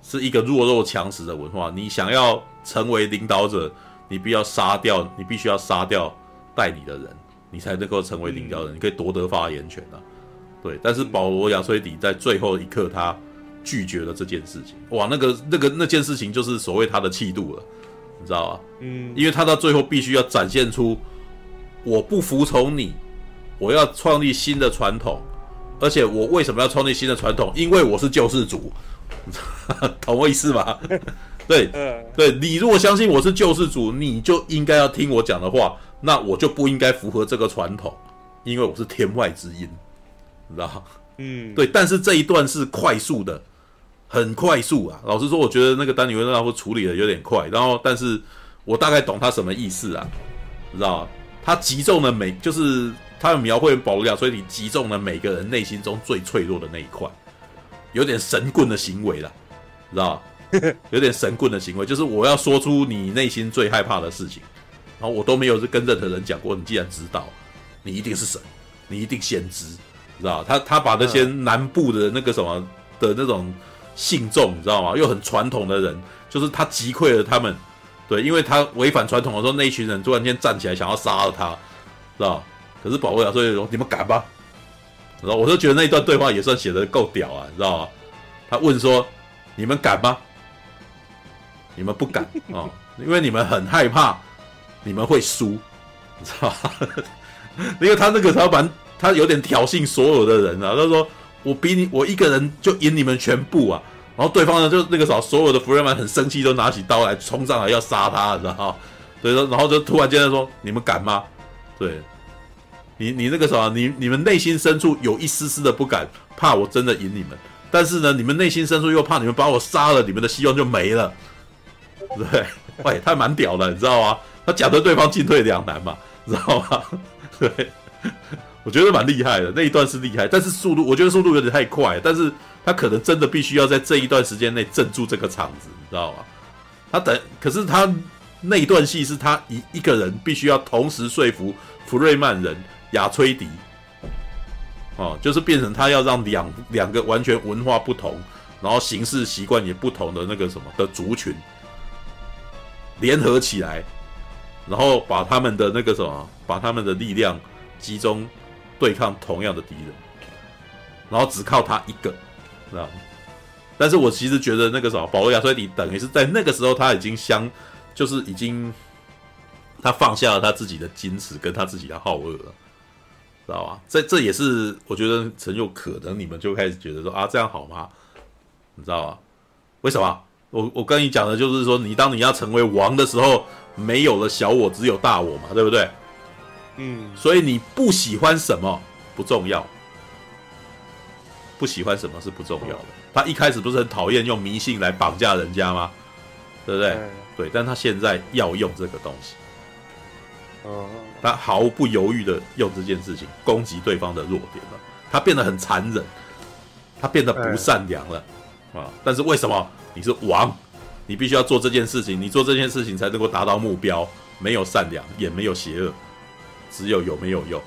是一个弱肉强食的文化。你想要成为领导者，你必须要杀掉，你必须要杀掉带你的人，你才能够成为领导人，你可以夺得发言权啊。对，但是保罗亚崔迪在最后一刻他拒绝了这件事情。哇，那个那个那件事情就是所谓他的气度了。你知道吧？嗯，因为他到最后必须要展现出我不服从你，我要创立新的传统，而且我为什么要创立新的传统？因为我是救世主，<laughs> 懂我意思吗？<laughs> 对，对，你如果相信我是救世主，你就应该要听我讲的话，那我就不应该符合这个传统，因为我是天外之音，你知道？嗯，对，但是这一段是快速的。很快速啊！老实说，我觉得那个丹尼维勒纳夫处理的有点快。然后，但是我大概懂他什么意思啊，你知道吗？他击中了每，就是他描绘保罗亚崔迪击中了每个人内心中最脆弱的那一块，有点神棍的行为了，你知道吗？<laughs> 有点神棍的行为，就是我要说出你内心最害怕的事情，然后我都没有跟任何人讲过。你既然知道，你一定是神，你一定先知，知道吗？他他把那些南部的那个什么的那种。信众你知道吗？又很传统的人，就是他击溃了他们，对，因为他违反传统的时候，那一群人突然间站起来想要杀了他，知道？可是保卫亚所以说：“你们敢吗？”然后我就觉得那一段对话也算写得够屌啊，你知道吗？他问说：“你们敢吗？”你们不敢啊、<laughs> 哦，因为你们很害怕，你们会输，你知道吗？<laughs> 因为他那个时候把他有点挑衅所有的人啊，他说。我比你，我一个人就赢你们全部啊！然后对方呢，就那个时候，所有的福瑞曼很生气，都拿起刀来冲上来要杀他，你知道吗？对，然后就突然间说：“你们敢吗？”对，你你那个时候，你你们内心深处有一丝丝的不敢，怕我真的赢你们，但是呢，你们内心深处又怕你们把我杀了，你们的希望就没了。对，喂，他蛮屌的，你知道吗？他讲的对方进退两难嘛，知道吗？<laughs> 对。我觉得蛮厉害的，那一段是厉害，但是速度我觉得速度有点太快，但是他可能真的必须要在这一段时间内镇住这个场子，你知道吗？他等，可是他那一段戏是他一一个人必须要同时说服福瑞曼人雅崔迪，哦，就是变成他要让两两个完全文化不同，然后行事习惯也不同的那个什么的族群联合起来，然后把他们的那个什么，把他们的力量集中。对抗同样的敌人，然后只靠他一个，知道吗？但是我其实觉得那个什么，保罗亚崔迪等于是在那个时候他已经相，就是已经他放下了他自己的矜持跟他自己的好恶了，知道吧？这这也是我觉得很有可能，你们就开始觉得说啊，这样好吗？你知道吧？为什么？我我跟你讲的就是说，你当你要成为王的时候，没有了小我，只有大我嘛，对不对？嗯，所以你不喜欢什么不重要，不喜欢什么是不重要的。他一开始不是很讨厌用迷信来绑架人家吗？对不对？对，但他现在要用这个东西，他毫不犹豫的用这件事情攻击对方的弱点了。他变得很残忍，他变得不善良了啊！但是为什么？你是王，你必须要做这件事情，你做这件事情才能够达到目标。没有善良，也没有邪恶。只有有没有用，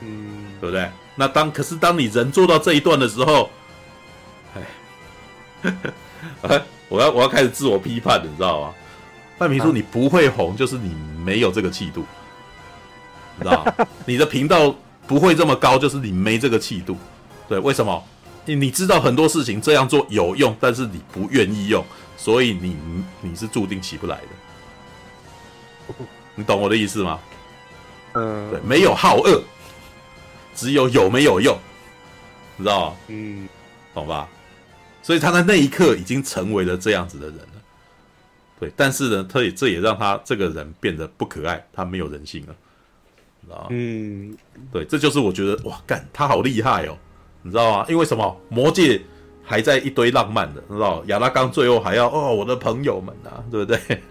嗯，对不对？那当可是当你人做到这一段的时候，哎，我要我要开始自我批判了，你知道吗？范明说你不会红，就是你没有这个气度，你知道吗？<laughs> 你的频道不会这么高，就是你没这个气度。对，为什么？你你知道很多事情这样做有用，但是你不愿意用，所以你你是注定起不来的。<laughs> 你懂我的意思吗？嗯，对，没有好恶，只有有没有用，你知道吗？嗯，懂吧？所以他在那一刻已经成为了这样子的人了。对，但是呢，他也这也让他这个人变得不可爱，他没有人性了，知道吗？嗯，对，这就是我觉得哇，干他好厉害哦，你知道吗？因为什么？魔界还在一堆浪漫的，你知道亚拉冈最后还要哦，我的朋友们啊，对不对？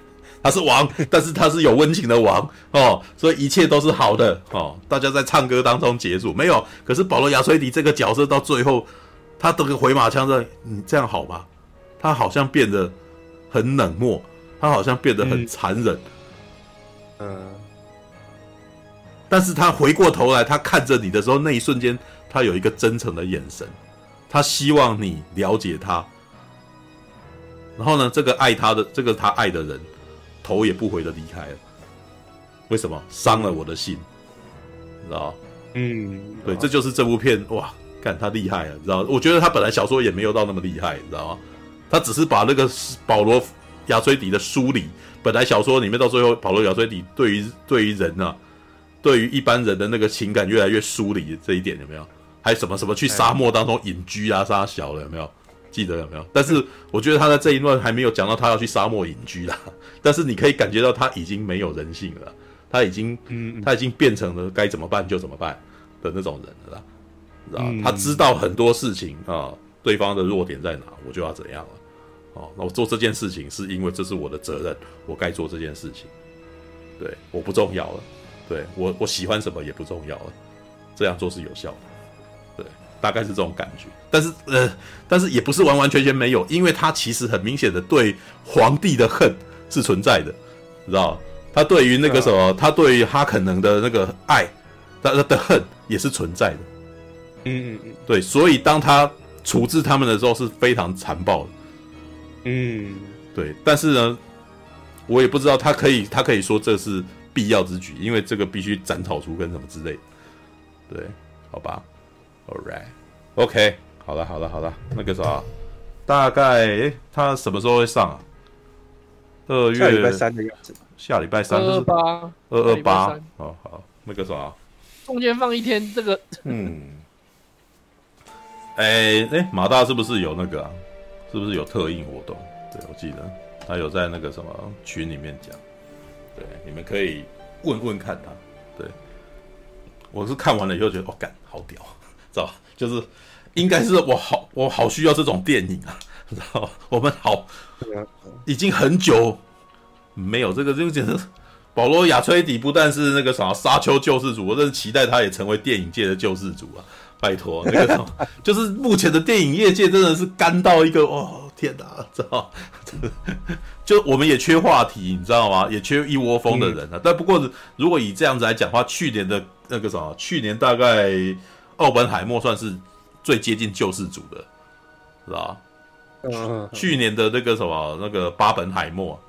他是王，<laughs> 但是他是有温情的王哦，所以一切都是好的哦。大家在唱歌当中结束没有？可是保罗亚崔迪这个角色到最后，他得个回马枪的，你这样好吗？他好像变得很冷漠。他好像变得很残忍，嗯，但是他回过头来，他看着你的时候，那一瞬间，他有一个真诚的眼神，他希望你了解他。然后呢，这个爱他的，这个他爱的人，头也不回的离开了。为什么？伤了我的心，你知道？嗯，对，这就是这部片哇，看他厉害了，你知道？我觉得他本来小说也没有到那么厉害，你知道吗？他只是把那个保罗。亚崔迪的梳理，本来小说里面到最后，保罗亚崔迪对于对于人啊，对于一般人的那个情感越来越疏离，这一点有没有？还什么什么去沙漠当中隐居啊，杀小了有没有？记得有没有？但是我觉得他在这一段还没有讲到他要去沙漠隐居啦。<laughs> 但是你可以感觉到他已经没有人性了，他已经，嗯，他已经变成了该怎么办就怎么办的那种人了啦，知道？他知道很多事情啊，对方的弱点在哪，我就要怎样了。哦，那我做这件事情是因为这是我的责任，我该做这件事情。对，我不重要了。对我，我喜欢什么也不重要了。这样做是有效的。对，大概是这种感觉。但是，呃，但是也不是完完全全没有，因为他其实很明显的对皇帝的恨是存在的，你知道？他对于那个什么，他对于哈肯能的那个爱，他的恨也是存在的。嗯嗯嗯，对，所以当他处置他们的时候是非常残暴的。嗯，对，但是呢，我也不知道他可以，他可以说这是必要之举，因为这个必须斩草除根什么之类的。对，好吧，All right，OK，okay，好了，好了，好了，那个啥，大概诶他什么时候会上啊？二月下礼拜三的样子。下礼拜三，二二八，二二八，好好，那个啥，中间放一天，这个，嗯，哎哎，马大是不是有那个啊？是不是有特映活动？对，我记得。他有在那个什么群里面讲，对，你们可以问问看他。对，我是看完了以后觉得，哦，干，好屌，知道？就是应该是我好，我好需要这种电影啊，知道？我们好，已经很久没有这个，这个简直保罗亚崔迪不但是那个啥沙丘救世主，我真是期待他也成为电影界的救世主啊。拜托，那个就是目前的电影业界真的是干到一个哦，天哪，知道？<laughs> 就我们也缺话题，你知道吗？也缺一窝蜂的人啊。嗯、但不过，如果以这样子来讲的话，去年的那个什么，去年大概奥本海默算是最接近救世主的，知道？嗯，去年的那个什么，那个巴本海默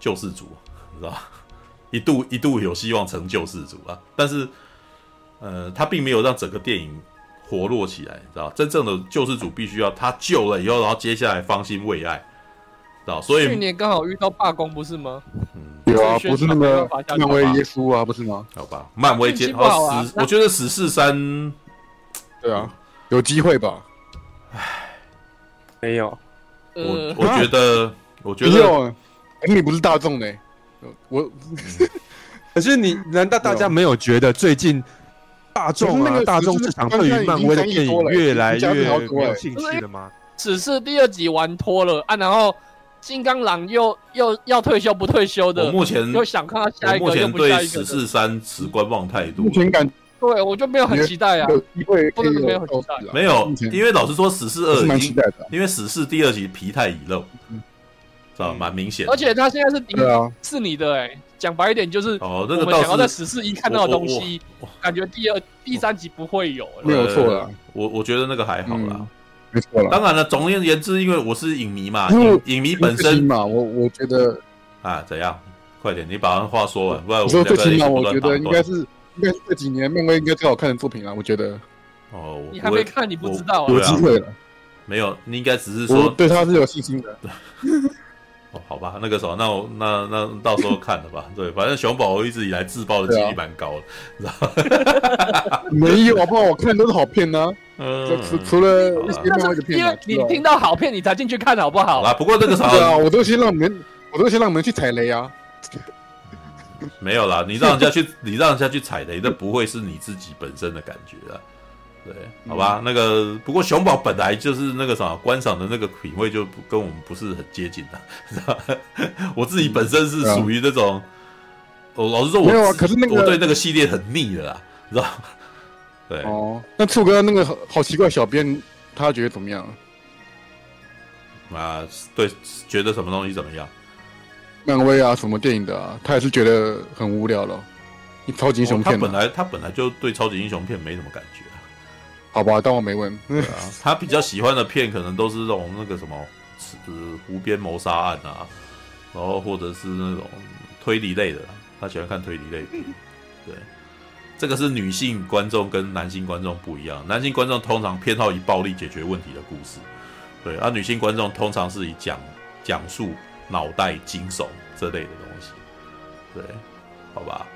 救世主，你知道？<laughs> 一度一度有希望成救世主啊，但是呃，他并没有让整个电影。活络起来，知道？真正的救世主必须要他救了以后，然后接下来芳心未艾，知道？所以去年刚好遇到罢工，不是吗？嗯，有啊，不是那个漫威耶稣啊，不是吗？好吧，漫威接哦死，我觉得死侍三，对啊，有机会吧？唉，没有，我我觉得，我觉得，<laughs> 你不是大众呢，我，<laughs> 可是你难道大家没有。觉得最近？大众啊，大众市场对于漫威的电影越来越没有兴趣了吗？只是第二集玩脱了啊，然后金刚狼又又要退休不退休的，我目前又想看他下一个，目前对死侍三持观望态度。目前感对我就没有很期待啊，不能没有很期待，没有，因为老实说，死侍二已经，因为死侍第二集皮太已露，知道蛮明显，而且他现在是迪是你的哎。讲白一点就是，哦，那个想要在死侍一看到的东西，感觉第二、第三集不会有，没有错了。我我觉得那个还好啦，没错了。当然了，总而言之，因为我是影迷嘛，影影迷本身嘛，我我觉得啊，怎样？快点，你把话说完，不然我说最起码我觉得应该是应该是这几年漫威应该最好看的作品啊，我觉得。哦，你还没看，你不知道啊。有机会了。没有，你应该只是说对他是有信心的。<laughs> 哦，好吧，那个时候，那我那那到时候看了吧。对，反正熊宝一直以来自爆的几率蛮高的，知道吗？<laughs> <laughs> 没有，好不好？我看都是好片呢。嗯，除除了一些漫威的片，因为你听到好片，你才进去看，好不好？啊，不过那个时候，对啊，我都先让你们，我都先让你们去踩雷啊。<laughs> 没有啦，你让人家去，<laughs> 你让人家去踩雷，那不会是你自己本身的感觉啊。对，好吧，那个不过熊宝本来就是那个啥，观赏的那个品味就不跟我们不是很接近的，知 <laughs> 道我自己本身是属于那种，我老实说，我没有啊，可是那个我对那个系列很腻的啦，知道？对哦，那醋哥那个好奇怪，小编他觉得怎么样？啊，对，觉得什么东西怎么样？漫威啊，什么电影的啊，他也是觉得很无聊了。超级英雄片，他本来他本来就对超级英雄片没什么感觉。好吧，当我没问。对啊，他比较喜欢的片可能都是那种那个什么，呃，湖边谋杀案啊，然后或者是那种推理类的，他喜欢看推理类。<laughs> 对，这个是女性观众跟男性观众不一样，男性观众通常偏好以暴力解决问题的故事，对，而女性观众通常是以讲讲述脑袋惊悚这类的东西。对，好吧，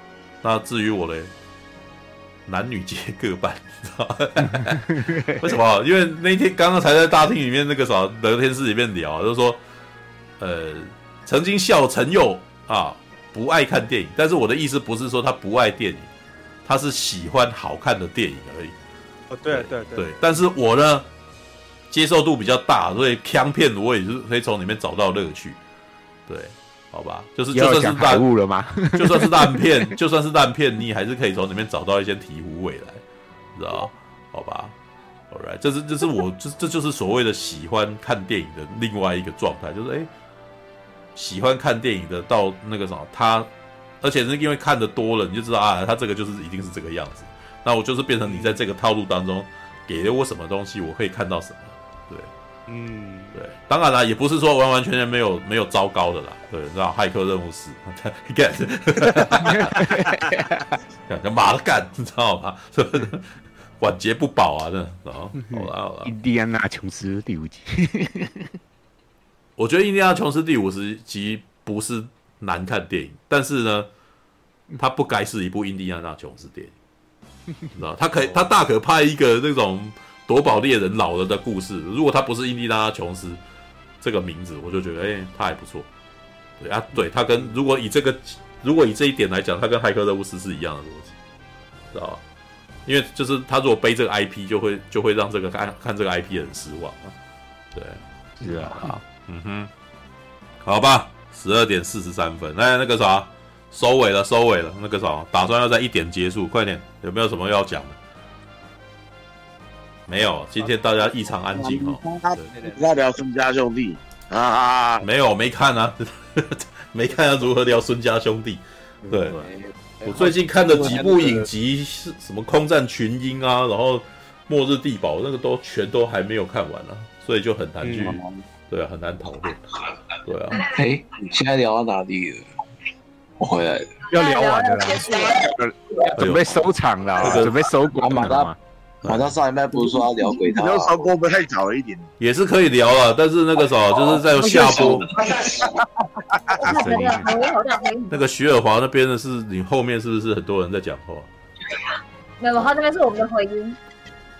那至于我嘞？男女皆各半，你知道吗？为什么？因为那天刚刚才在大厅里面那个啥聊天室里面聊，就是说，呃，曾经笑陈佑啊不爱看电影，但是我的意思不是说他不爱电影，他是喜欢好看的电影而已。哦，对对对，对。但是我呢，接受度比较大，所以枪片我也是可以从里面找到乐趣。对。好吧，就是就算是烂物了吗？<laughs> 就算是烂片，<laughs> 就算是烂片，你还是可以从里面找到一些醍醐味来，知道？好吧，All right，这是这是我这这就是所谓的喜欢看电影的另外一个状态，就是哎、欸，喜欢看电影的到那个什么，他而且是因为看的多了，你就知道啊，他这个就是一定是这个样子。那我就是变成你在这个套路当中给了我什么东西，我可以看到什么，对。嗯，对，当然啦，也不是说完完全全没有没有糟糕的啦，对，你知道骇客任务四，<laughs> <laughs> 干，干嘛的干，你知道吗？晚节不保啊，真的，好了好了，印第安纳琼斯第五集，我觉得印第安纳琼斯第五十集不是难看电影，但是呢，它不该是一部印第安纳琼斯电影，你知道，他可以，他大可拍一个那种。夺宝猎人老了的故事，如果他不是印第安纳琼斯这个名字，我就觉得哎、欸，他还不错。对啊，对他跟如果以这个如果以这一点来讲，他跟骇客任务斯是一样的逻辑，知道吧？因为就是他如果背这个 IP，就会就会让这个看看这个 IP 很失望啊。对，是啊，好，嗯哼，好吧，十二点四十三分，那那个啥，收尾了，收尾了，那个啥，打算要在一点结束，快点，有没有什么要讲的？没有，今天大家异常安静哦。不要聊孙家兄弟啊！没有，没看啊，<laughs> 没看要如何聊孙家兄弟。对，我最近看的几部影集是什么《空战群英》啊，然后《末日地堡》，那个都全都还没有看完啊，所以就很难去，对啊，很难讨论。对啊，哎，你现在聊到哪里了？我回来了，要聊完了，准备收场了，准备收工了。晚上上一麦不是说要聊鬼塔？聊收播不太早了一点，也是可以聊了，但是那个时候就是在下播。那个徐尔华那边的是你后面是不是很多人在讲话？没有，他那边是我们的回音。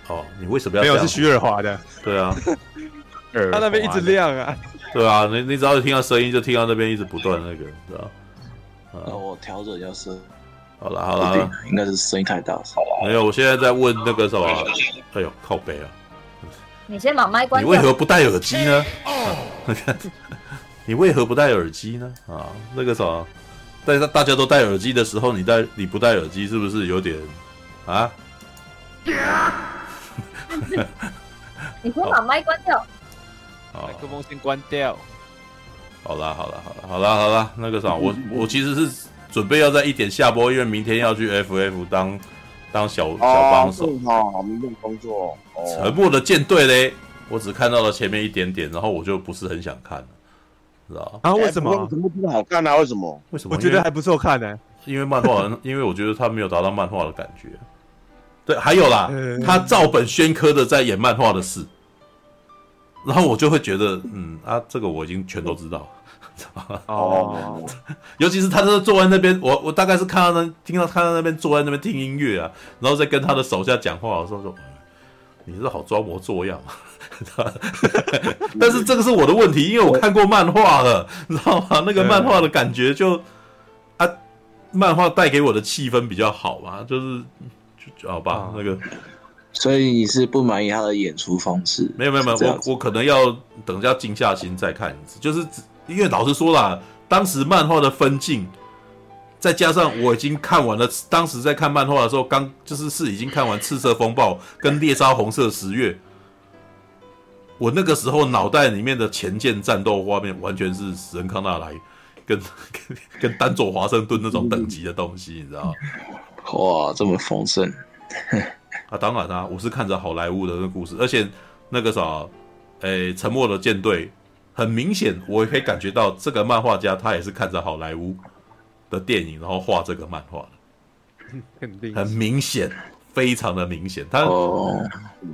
哦，你为什么要？没有，是徐尔华的。对啊，<laughs> 他那边一直亮啊。对啊，你你只要听到声音，就听到那边一直不断那个，知道？那我调整一下声。好了好了，应该是声音太大。没有，我现在在问那个什么？哎呦，靠北啊！你先把麦关。你为何不戴耳机呢？<laughs> 你为何不戴耳机呢？啊，那个什么，在大家都戴耳机的时候，你戴你不戴耳机，是不是有点啊？<laughs> 你先把麦关掉。麦克风先关掉。好啦好啦好啦好啦好啦，那个啥，我我其实是。准备要在一点下播，因为明天要去 FF 当当小小帮手。哦，明天工作。沉默的舰队嘞，我只看到了前面一点点，然后我就不是很想看了，知道啊？为什么？怎么这么好看呢？为什么？为什么？我觉得还不错看呢。因为漫画，<laughs> 因为我觉得他没有达到漫画的感觉。对，还有啦，他照本宣科的在演漫画的事，然后我就会觉得，嗯啊，这个我已经全都知道。哦，尤其是他是坐在那边，我我大概是看到那听到看到那边坐在那边听音乐啊，然后再跟他的手下讲话的时候说，你是好装模作样啊。<laughs> 但是这个是我的问题，因为我看过漫画了，你知道吗？那个漫画的感觉就啊，漫画带给我的气氛比较好嘛，就是就好吧，那个。所以你是不满意他的演出方式？没有没有没有，我我可能要等一下静下心再看一次。就是因为老实说啦，当时漫画的分镜，再加上我已经看完了，当时在看漫画的时候，刚就是是已经看完《赤色风暴》跟《猎杀红色十月》。我那个时候脑袋里面的前剑战斗画面，完全是史恩康纳莱跟 <laughs> 跟跟丹佐华盛顿那种等级的东西，你知道吗？哇，这么丰盛！<laughs> 啊，当然啦、啊，我是看着好莱坞的那个故事，而且那个啥，诶、欸，沉默的舰队，很明显，我也可以感觉到这个漫画家他也是看着好莱坞的电影，然后画这个漫画的，肯定很明显。非常的明显，他哦，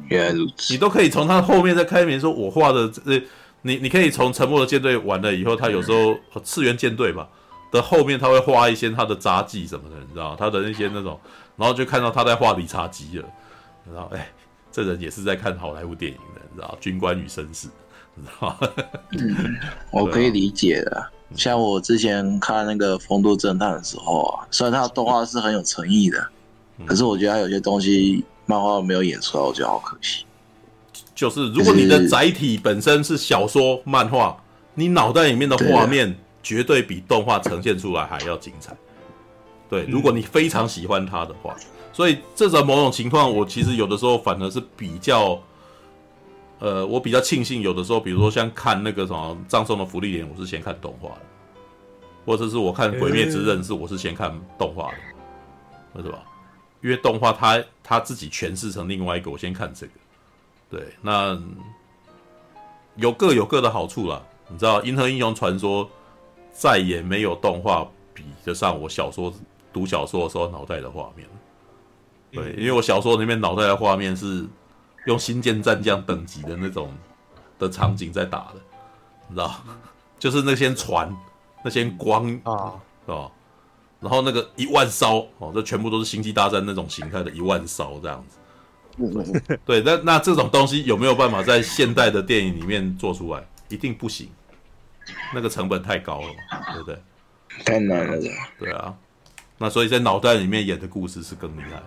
原来如此，你都可以从他后面再开明说，我画的这，你你可以从沉默的舰队完了以后，他有时候次元舰队嘛的后面他会画一些他的杂技什么的，你知道他的那些那种，然后就看到他在画理查基了，然后哎，这人也是在看好莱坞电影的，你知道军官与绅士，你知道嗯，我可以理解的。像我之前看那个《风度侦探》的时候啊，虽然他的动画是很有诚意的。可是我觉得他有些东西漫画没有演出来，我觉得好可惜。就是如果你的载体本身是小说漫画，你脑袋里面的画面绝对比动画呈现出来还要精彩。对，如果你非常喜欢它的话，所以这种某种情况，我其实有的时候反而是比较，呃，我比较庆幸有的时候，比如说像看那个什么葬送的芙莉莲，我是先看动画的，或者是我看鬼灭之刃是我是先看动画的，为什么？因为动画它它自己诠释成另外一个，我先看这个，对，那有各有各的好处啦。你知道《银河英雄传说》再也没有动画比得上我小说读小说的时候脑袋的画面，对，因为我小说里面脑袋的画面是用星舰战将等级的那种的场景在打的，你知道，<laughs> 就是那些船、那些光啊，是吧？然后那个一万烧哦，这全部都是星际大战那种形态的一万烧这样子。对，那那这种东西有没有办法在现代的电影里面做出来？一定不行，那个成本太高了嘛，对不对？太难了。对啊，那所以在脑袋里面演的故事是更厉害。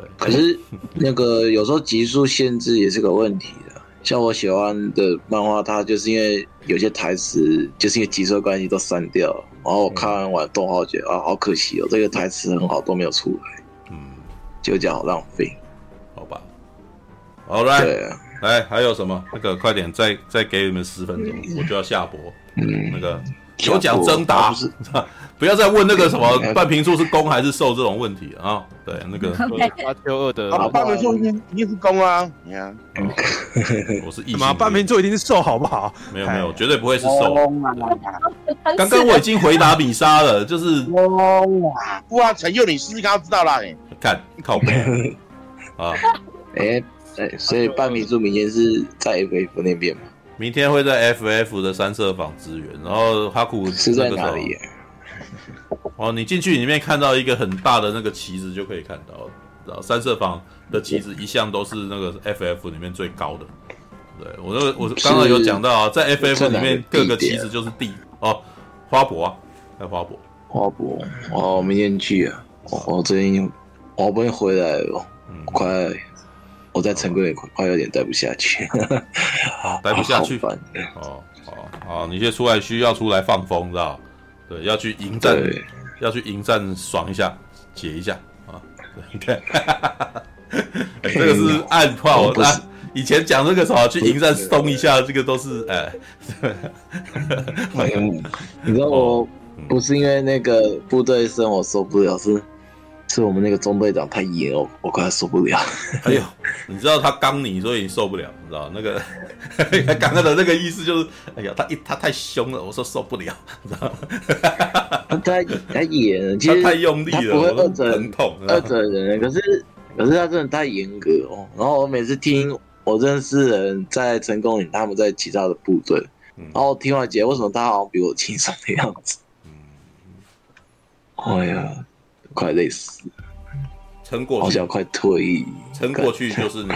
对，可是那个有时候集数限制也是个问题的。像我喜欢的漫画，它就是因为有些台词，就是因为集数关系都删掉了，然后我看完动画，我觉得啊，好可惜哦，这个台词很好都没有出来，嗯，就这样好浪费，好吧，好来，对啊，来还有什么？那个快点，再再给你们十分钟，我就要下播，嗯，那个。有奖征答，<laughs> 不要再问那个什么 <laughs> 半瓶醋是攻还是受这种问题啊！对，那个 <laughs> 阿丘二的半瓶醋一定一定是攻啊！你看，我是异性，嘛半瓶醋一定是受，好不好？没有没有，绝对不会是受。刚刚我已经回答米莎了，就是哇，不啊，陈佑，你试试看，知道啦。看靠北啊！哎哎，所以半瓶醋明天是在 FF 那边嘛？明天会在 FF 的三色坊支援，然后哈库是在哪里？哦，你进去里面看到一个很大的那个旗子就可以看到，然后三色坊的旗子一向都是那个 FF 里面最高的。对，我那个我刚刚有讲到啊，在 FF 里面各个旗子就是地哦，花博啊，在花博，花博哦，明天去啊，我最近我不会回来了，嗯，快。我在成功也快快有点待不下去，<laughs> 待不下去。哦，哦哦，你现在出来需要出来放风，知道？对，要去迎战，要去迎战爽一下，解一下啊！对，<laughs> 这个是暗炮。那以前讲这个什么去迎战松一下，这个都是哎。你知道我不是因为那个部队生我受不了，是是我们那个中队长太野哦，我快受不了。<laughs> 哎呦，你知道他刚你，所以你受不了，你知道那个他 <laughs> 刚刚的那个意思就是，哎呀，他一他太凶了，我说受不了，你知道他太太严，其实他太用力了，他不会二者很痛，二者人，可是可是他真的太严格哦。然后我每次听我认识人在成功岭，他们在其他的部队，嗯、然后听完姐为什么他好像比我轻松的样子？嗯，哎呀。快累死，撑过去，好想快退役，撑过去就是你，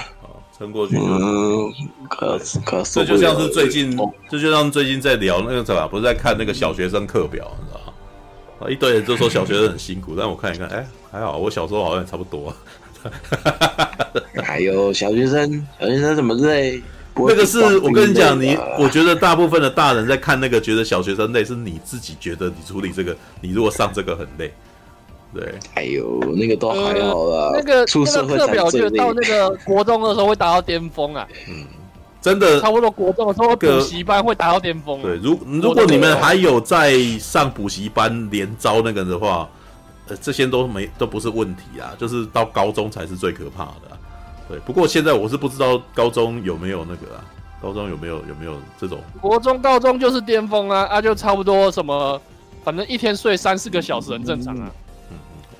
<laughs> 撑过去就是嗯，可可，这就像是最近，这就像最近在聊那个什么，不是在看那个小学生课表，你知道吗？啊，一堆人就说小学生很辛苦，但我看一看，哎，还好，我小时候好像也差不多。<laughs> 还有小学生，小学生怎么累？那个是我跟你讲，你我觉得大部分的大人在看那个，觉得小学生累，是你自己觉得你处理这个，你如果上这个很累。对，哎呦，那个都还好啦。那个出社会课表就到那个国中的时候会达到巅峰啊。嗯，真的，差不多国中的时候补习班会达到巅峰。对，如如果你们还有在上补习班连招那个的话，呃，这些都没都不是问题啊，就是到高中才是最可怕的啊。对，不过现在我是不知道高中有没有那个啊，高中有没有有没有这种？国中、高中就是巅峰啊，啊，就差不多什么，反正一天睡三四个小时很正常啊。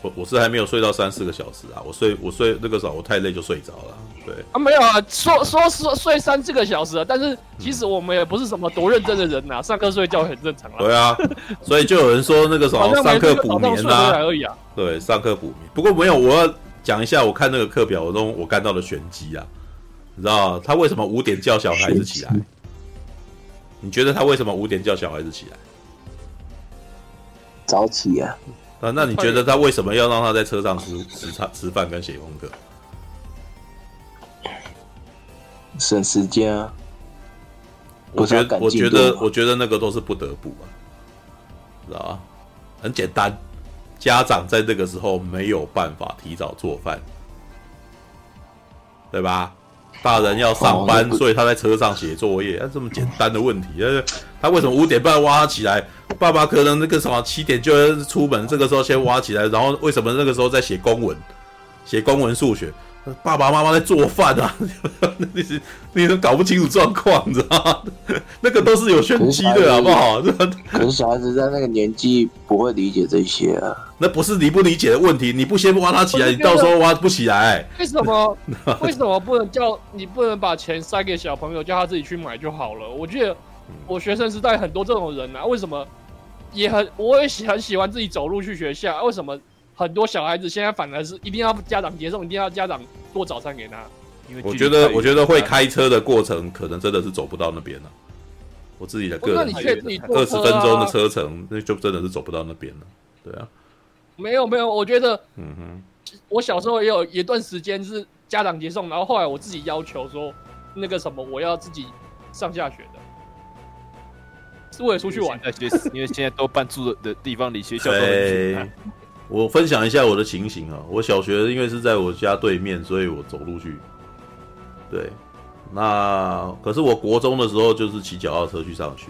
我我是还没有睡到三四个小时啊，我睡我睡那个时候我太累就睡着了，对啊，没有啊，说说说睡三四个小时啊，但是其实我们也不是什么多认真的人呐、啊，上课睡觉很正常啊。对啊，所以就有人说那个什么上课补眠啊，啊对，上课补眠。不过没有，我要讲一下我看那个课表我中我看到的玄机啊，你知道他为什么五点叫小孩子起来？你觉得他为什么五点叫小孩子起来？早起啊。啊，那你觉得他为什么要让他在车上吃吃饭、吃饭跟写功课？省时间啊！我觉得，我觉得，我觉得那个都是不得不啊，知道吧？很简单，家长在这个时候没有办法提早做饭，对吧？大人要上班，所以他在车上写作业。啊，这么简单的问题，他为什么五点半挖起来？爸爸可能那个什么七点就要出门，这个时候先挖起来，然后为什么那个时候在写公文？写公文数学？爸爸妈妈在做饭啊，<laughs> 你是你都搞不清楚状况，你知道吗？那个都是有玄机的，好不好？<laughs> 可是小孩子在那个年纪不会理解这些啊。那不是理不理解的问题，你不先挖他起来，你到时候挖不起来。为什么？<laughs> 为什么不能叫你不能把钱塞给小朋友，叫他自己去买就好了？我觉得我学生时代很多这种人啊，为什么也很我也喜很喜欢自己走路去学校？为什么？很多小孩子现在反而是一定要家长接送，一定要家长做早餐给他。因为我觉得，我觉得会开车的过程可能真的是走不到那边了。我自己的个人觉得，二十分钟的车程，那就真的是走不到那边了。对啊，没有没有，我觉得，嗯哼，我小时候也有一段时间是家长接送，然后后来我自己要求说，那个什么，我要自己上下学的，是为了出去玩。因为现在都搬住的地方离学校都很远。我分享一下我的情形啊，我小学因为是在我家对面，所以我走路去。对，那可是我国中的时候就是骑脚踏车去上学。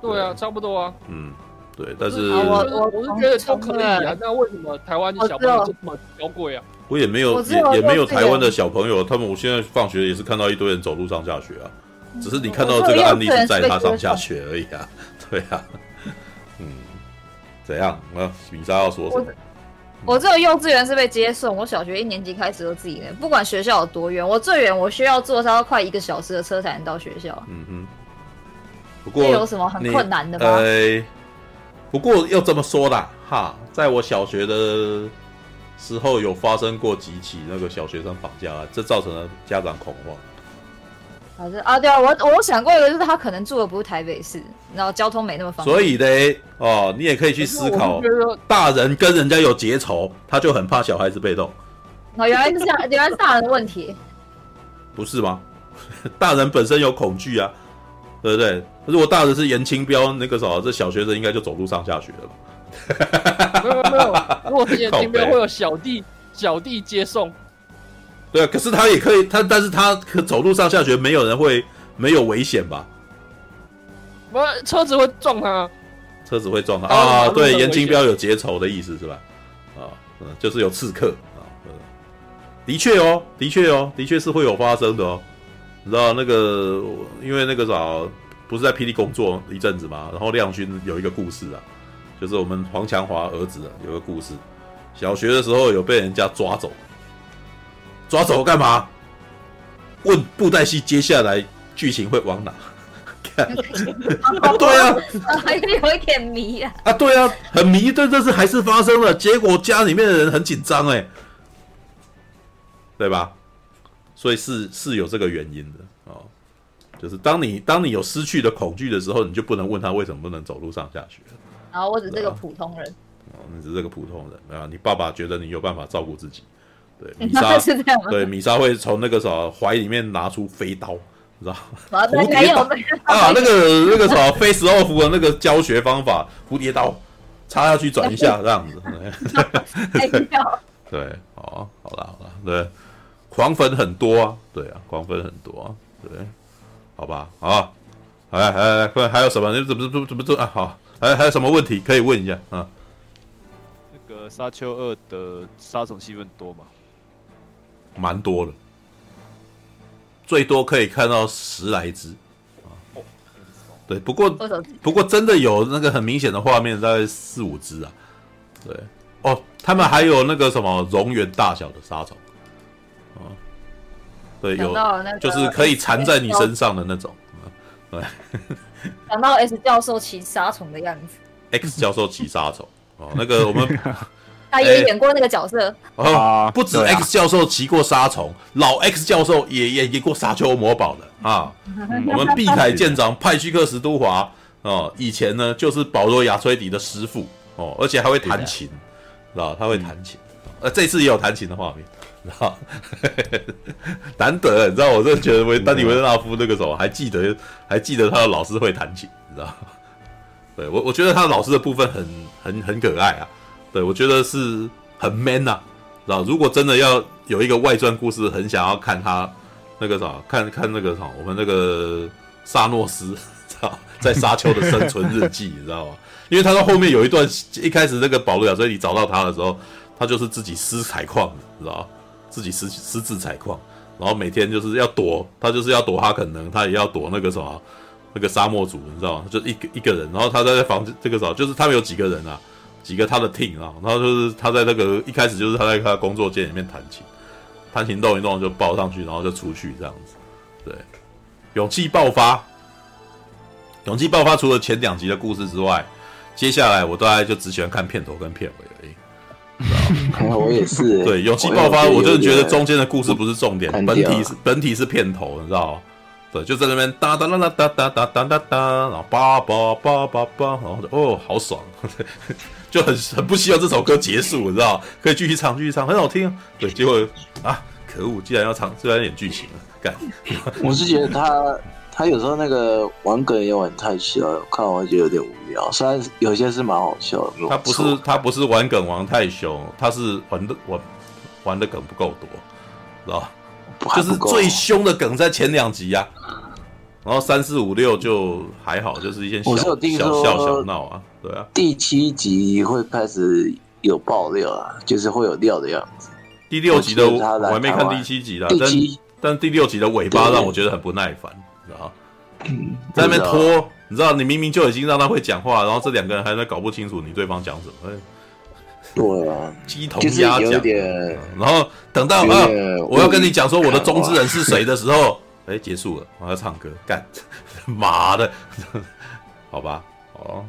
对啊，差不多啊。嗯，对，但是我我我是觉得都可以啊，那为什么台湾的小朋友这么娇贵啊？我也没有也也没有台湾的小朋友，他们我现在放学也是看到一堆人走路上下学啊，只是你看到这个案例是在他上下学而已啊，<laughs> 对啊。怎样？啊，米莎要说什么？我这个幼稚园是被接送，我小学一年级开始都自己的，不管学校有多远，我最远我需要坐超快一个小时的车才能到学校。嗯哼。不过有什么很困难的吗？呃，不过要这么说啦，哈，在我小学的时候有发生过几起那个小学生绑架案，这造成了家长恐慌。啊，对啊，我我想过一个，就是他可能住的不是台北市，然后交通没那么方便。所以嘞，哦，你也可以去思考，大人跟人家有结仇，他就很怕小孩子被动。哦，原来是这样，原来是大人的问题，<laughs> 不是吗？<laughs> 大人本身有恐惧啊，对不对？如果大人是严清标那个时候，这小学生应该就走路上下学了吧？<laughs> 没有没有，如果是严清标，会有小弟小弟接送。对啊，可是他也可以，他但是他可走路上下学，没有人会没有危险吧？不，车子会撞他，车子会撞他啊！对，严金彪有结仇的意思是吧？啊，嗯，就是有刺客啊，的确哦，的确哦，的确是会有发生的哦。你知道那个，因为那个啥，不是在霹雳工作一阵子嘛，然后亮君有一个故事啊，就是我们黄强华儿子啊，有个故事，小学的时候有被人家抓走，抓走干嘛？问布袋戏接下来剧情会往哪？对啊，还有一点迷啊！啊，对啊，很迷，对，这是还是发生了。结果家里面的人很紧张，哎，对吧？所以是是有这个原因的哦，就是当你当你有失去的恐惧的时候，你就不能问他为什么不能走路上下学。然后我只是个普通人。哦，你只是个普通人啊！你爸爸觉得你有办法照顾自己。对，<laughs> 米莎是这样。对，米莎会从那个什么怀里面拿出飞刀。你知道 <laughs> 蝴蝶刀啊，那个 <laughs> 那个什么 face off 的那个教学方法，蝴蝶刀插下去转一下这样子。对，哦，好了好了，对，狂粉很多啊，对啊，狂粉很多啊，对，好吧，好，来来来，快还有什么？你怎么怎么怎么做啊？好，还还有什么问题可以问一下啊？那个沙丘二的杀虫戏份多吗？蛮多的。最多可以看到十来只。啊，对，不过不过真的有那个很明显的画面，大概四五只啊，对，哦，他们还有那个什么蝾螈大小的沙虫，啊，对，有就是可以缠在你身上的那种，对，想到 S 教授骑杀虫的样子，X 教授骑杀虫，哦，那个我们。<laughs> 他也演过那个角色哦，不止 X 教授骑过沙虫，老 X 教授也也演过沙丘魔堡的啊。<laughs> 我们碧凯舰长派屈克·史都华哦，以前呢就是保罗·亚崔迪的师傅哦，而且还会弹琴，知道他会弹琴，呃，这次也有弹琴的画面，知道 <laughs> 难得，你知道，我真的觉得维丹尼维特纳夫那个时候还记得还记得他的老师会弹琴，你知道？对我我觉得他的老师的部分很很很可爱啊。对，我觉得是很 man 呐、啊，知道？如果真的要有一个外传故事，很想要看他那个啥，看看那个啥，我们那个沙诺斯，知道？在沙丘的生存日记，你知道吗？因为他到后面有一段，一开始那个保罗亚，瑟里找到他的时候，他就是自己私采矿的，知道？自己私私自采矿，然后每天就是要躲，他就是要躲哈肯能，他也要躲那个什么那个沙漠族，你知道吗？就一个一个人，然后他在房子这个啥，就是他们有几个人啊？几个他的 team 啊，然后就是他在那个一开始就是他在他工作间里面弹琴，弹琴动一动就抱上去，然后就出去这样子。对，勇气爆发，勇气爆发。除了前两集的故事之外，接下来我大概就只喜欢看片头跟片尾而已。<laughs> 我也是。对，勇气爆发，我就是觉得中间的故事不是重点，本体是本体是片头，你知道吗？对，就在那边哒哒啦啦哒哒哒哒哒哒，然后叭叭叭叭叭，然后就哦，好爽。<laughs> 就很很不希望这首歌结束，你知道？可以继续唱，继续唱，很好听。对，结果啊，可恶，既然要唱，居然演剧情了，干！<laughs> 我是觉得他他有时候那个玩梗也玩太小，看完会觉得有点无聊。虽然有些是蛮好笑的，他不是他不是玩梗玩太凶，他是玩的玩玩的梗不够多，知道？就是最凶的梗在前两集呀、啊。然后三四五六就还好，就是一些小小笑小闹啊，对啊。第七集会开始有爆料啊，就是会有料的样子。第六集的我还没看第七集的，但但第六集的尾巴让我觉得很不耐烦，知道嗯，在那边拖，你知道，你明明就已经让他会讲话，然后这两个人还在搞不清楚你对方讲什么。对啊，鸡同鸭讲。然后等到啊，我要跟你讲说我的中之人是谁的时候。哎，结束了，我要唱歌，干，<laughs> 妈的，<laughs> 好吧，哦，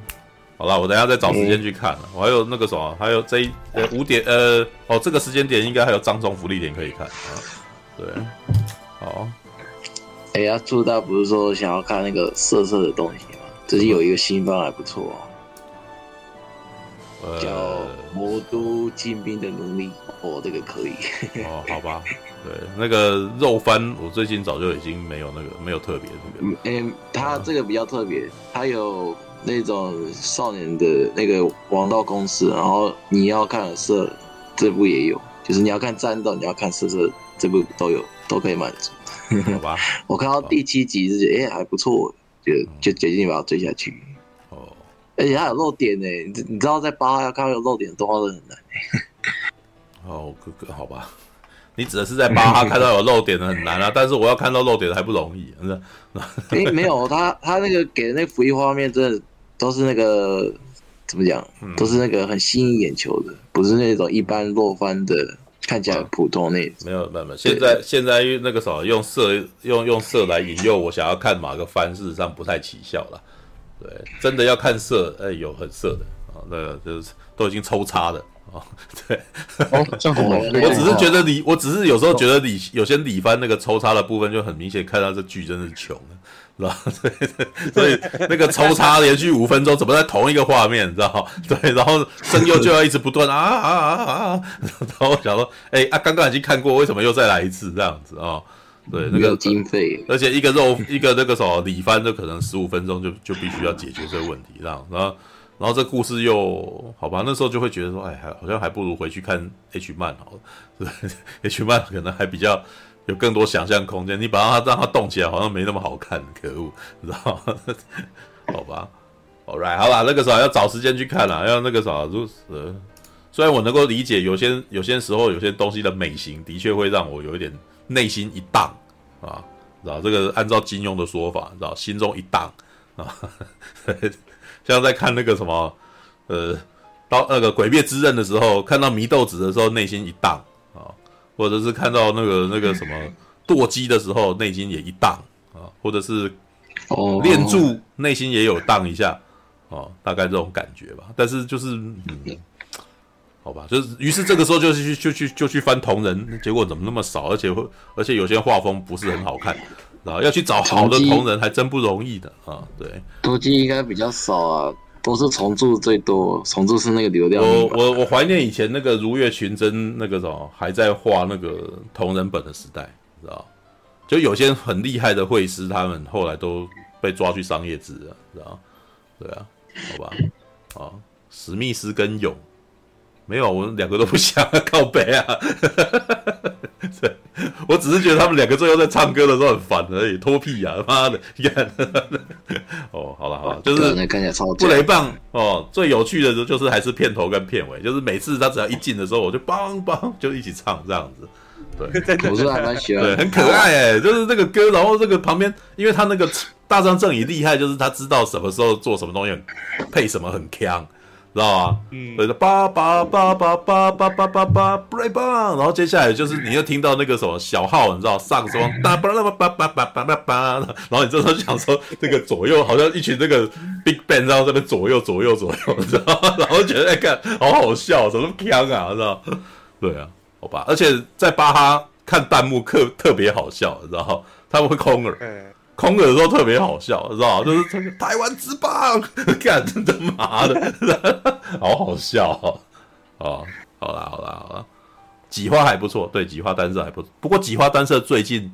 好了，我等下再找时间去看了。我还有那个什么，还有这一呃五点呃哦，这个时间点应该还有张忠福利点可以看啊。对，好。哎呀，朱大不是说想要看那个色色的东西吗？最近有一个新番还不错哦，叫《魔都精兵的奴隶》，哦，这个可以。<laughs> 哦，好吧。对，那个肉番，我最近早就已经没有那个没有特别那个。嗯、欸，他这个比较特别，他有那种少年的那个王道公式，然后你要看色，这部也有，就是你要看战斗，你要看色色，这部都有，都可以满足。<laughs> 好吧，我看到第七集是觉得哎、欸、还不错，就就决定把它追下去。哦，而且它有漏点呢，你你知道在八号要看到有漏点的动画都很难。<laughs> 哦，哥哥，好吧，你指的是在巴哈看到有漏点的很难啊，但是我要看到漏点的还不容易，是吧？哎，没有，他他那个给的那福利画面，真的都是那个怎么讲，都是那个很吸引眼球的，不是那种一般落番的，看起来很普通那种。没有，没有，没有。现在现在那个什么，用色用用色来引诱我想要看哪个番，事实上不太起效了。对，真的要看色，哎，有很色的啊，那个就是都已经抽插的。哦，<laughs> 对，哦，这样好。我只是觉得李，我只是有时候觉得李有些李帆那个抽插的部分就很明显，看到这剧真的是穷的，是吧？所以那个抽插连续五分钟，怎么在同一个画面，<laughs> 你知道？对，然后声优就要一直不断啊啊啊啊，然后我想说，哎啊，刚刚已经看过，为什么又再来一次这样子啊？对，那个经费，而且一个肉 <laughs> 一个那个什么李番，就可能十五分钟就就必须要解决这个问题，这样，然后。然后这故事又好吧，那时候就会觉得说，哎，还好像还不如回去看 H 漫好了，是 <laughs> 吧？H 漫可能还比较有更多想象空间。你把它让它动起来，好像没那么好看，可恶，<laughs> 知道吗？好吧，All right，好吧，那个时候要找时间去看了，要那个啥，如此。虽然我能够理解有些有些时候有些东西的美型的确会让我有一点内心一荡啊，知道这个按照金庸的说法，知道心中一荡啊。<laughs> 像在看那个什么，呃，到那个《鬼灭之刃》的时候，看到祢豆子的时候，内心一荡啊；或者是看到那个那个什么堕姬的时候，内心也一荡啊；或者是练柱，内心也有荡一下啊，大概这种感觉吧。但是就是，嗯，好吧，就是于是这个时候就去就去就去翻同人，结果怎么那么少，而且会而且有些画风不是很好看。啊，要去找好的同人还真不容易的啊！对，多机应该比较少啊，都是重铸最多，重铸是那个流量。我我我怀念以前那个如月群真那个什么还在画那个同人本的时代，知道？就有些很厉害的绘师，他们后来都被抓去商业制了，知道？对啊，好吧，啊，史密斯跟勇。没有，我们两个都不想 <laughs> 靠北啊！<laughs> 对，我只是觉得他们两个最后在唱歌的时候很烦而已，脱屁呀、啊！妈的，你看，<laughs> 哦，好了好了，就是布雷棒哦，最有趣的就是还是片头跟片尾，就是每次他只要一进的时候，我就梆梆就一起唱这样子。对，我是还蛮喜欢，对，很可爱哎，就是这个歌，然后这个旁边，因为他那个大张正义厉害，就是他知道什么时候做什么东西很配什么很锵。知道吗？嗯，对的，叭叭叭叭叭叭叭叭叭，布雷棒，然后接下来就是你又听到那个什么小号，你知道，萨克斯风，叭叭叭叭叭叭叭叭叭，然后你这时候想说，这个左右好像一群这个 big band，然后这边左右左右左右，你知道吗？然后觉得哎，看好好笑，怎么那么锵啊？知道？对啊，好吧，而且在巴哈看弹幕特特别好笑，你知道？他们会空耳。空耳的时候特别好笑，知道 <laughs> 就是台湾之棒，<laughs> 干真的妈的，<laughs> 好好笑哦！哦，好啦好啦好啦，几花还不错，对，几花单色还不错。不过几花单色最近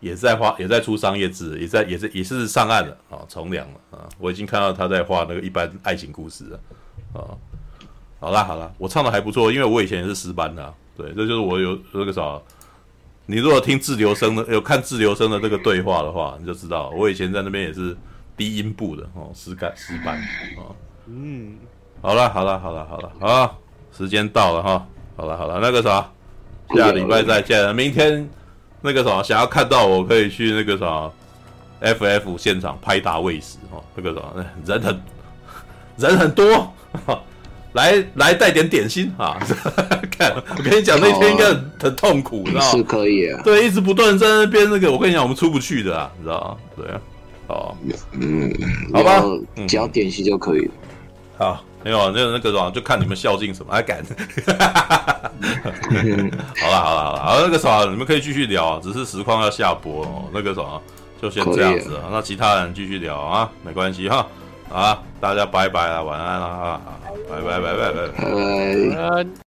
也在画，也在出商业字，也在也是也是上岸了啊，从良了啊。我已经看到他在画那个一般爱情故事了啊。好啦好啦，我唱的还不错，因为我以前也是师班的，对，这就是我有那个啥。你如果听自留声的，有看自留声的这个对话的话，你就知道我以前在那边也是低音部的哦，师干师班哦。嗯，好了好了好了好了啊，时间到了哈，好了好了，那个啥，下礼拜再见。明天那个啥，想要看到我可以去那个啥，FF 现场拍打卫士哈，那个啥，人很人很多。来来带点点心啊！<laughs> 看，我跟你讲，那天应该很很痛苦，你知道吗？是可以啊。对，一直不断在那边那个，我跟你讲，我们出不去的啊，你知道吗？对啊。哦，嗯，好吧，只要点心就可以了。好，没有那那个什么，就看你们孝敬什么，还敢。<laughs> 好了好了好了，好那个什么，你们可以继续聊啊，只是实况要下播哦。那个什么，就先这样子啊。那其他人继续聊啊，没关系哈。啊，大家拜拜了，晚安了啊。拜拜拜拜拜拜。拜。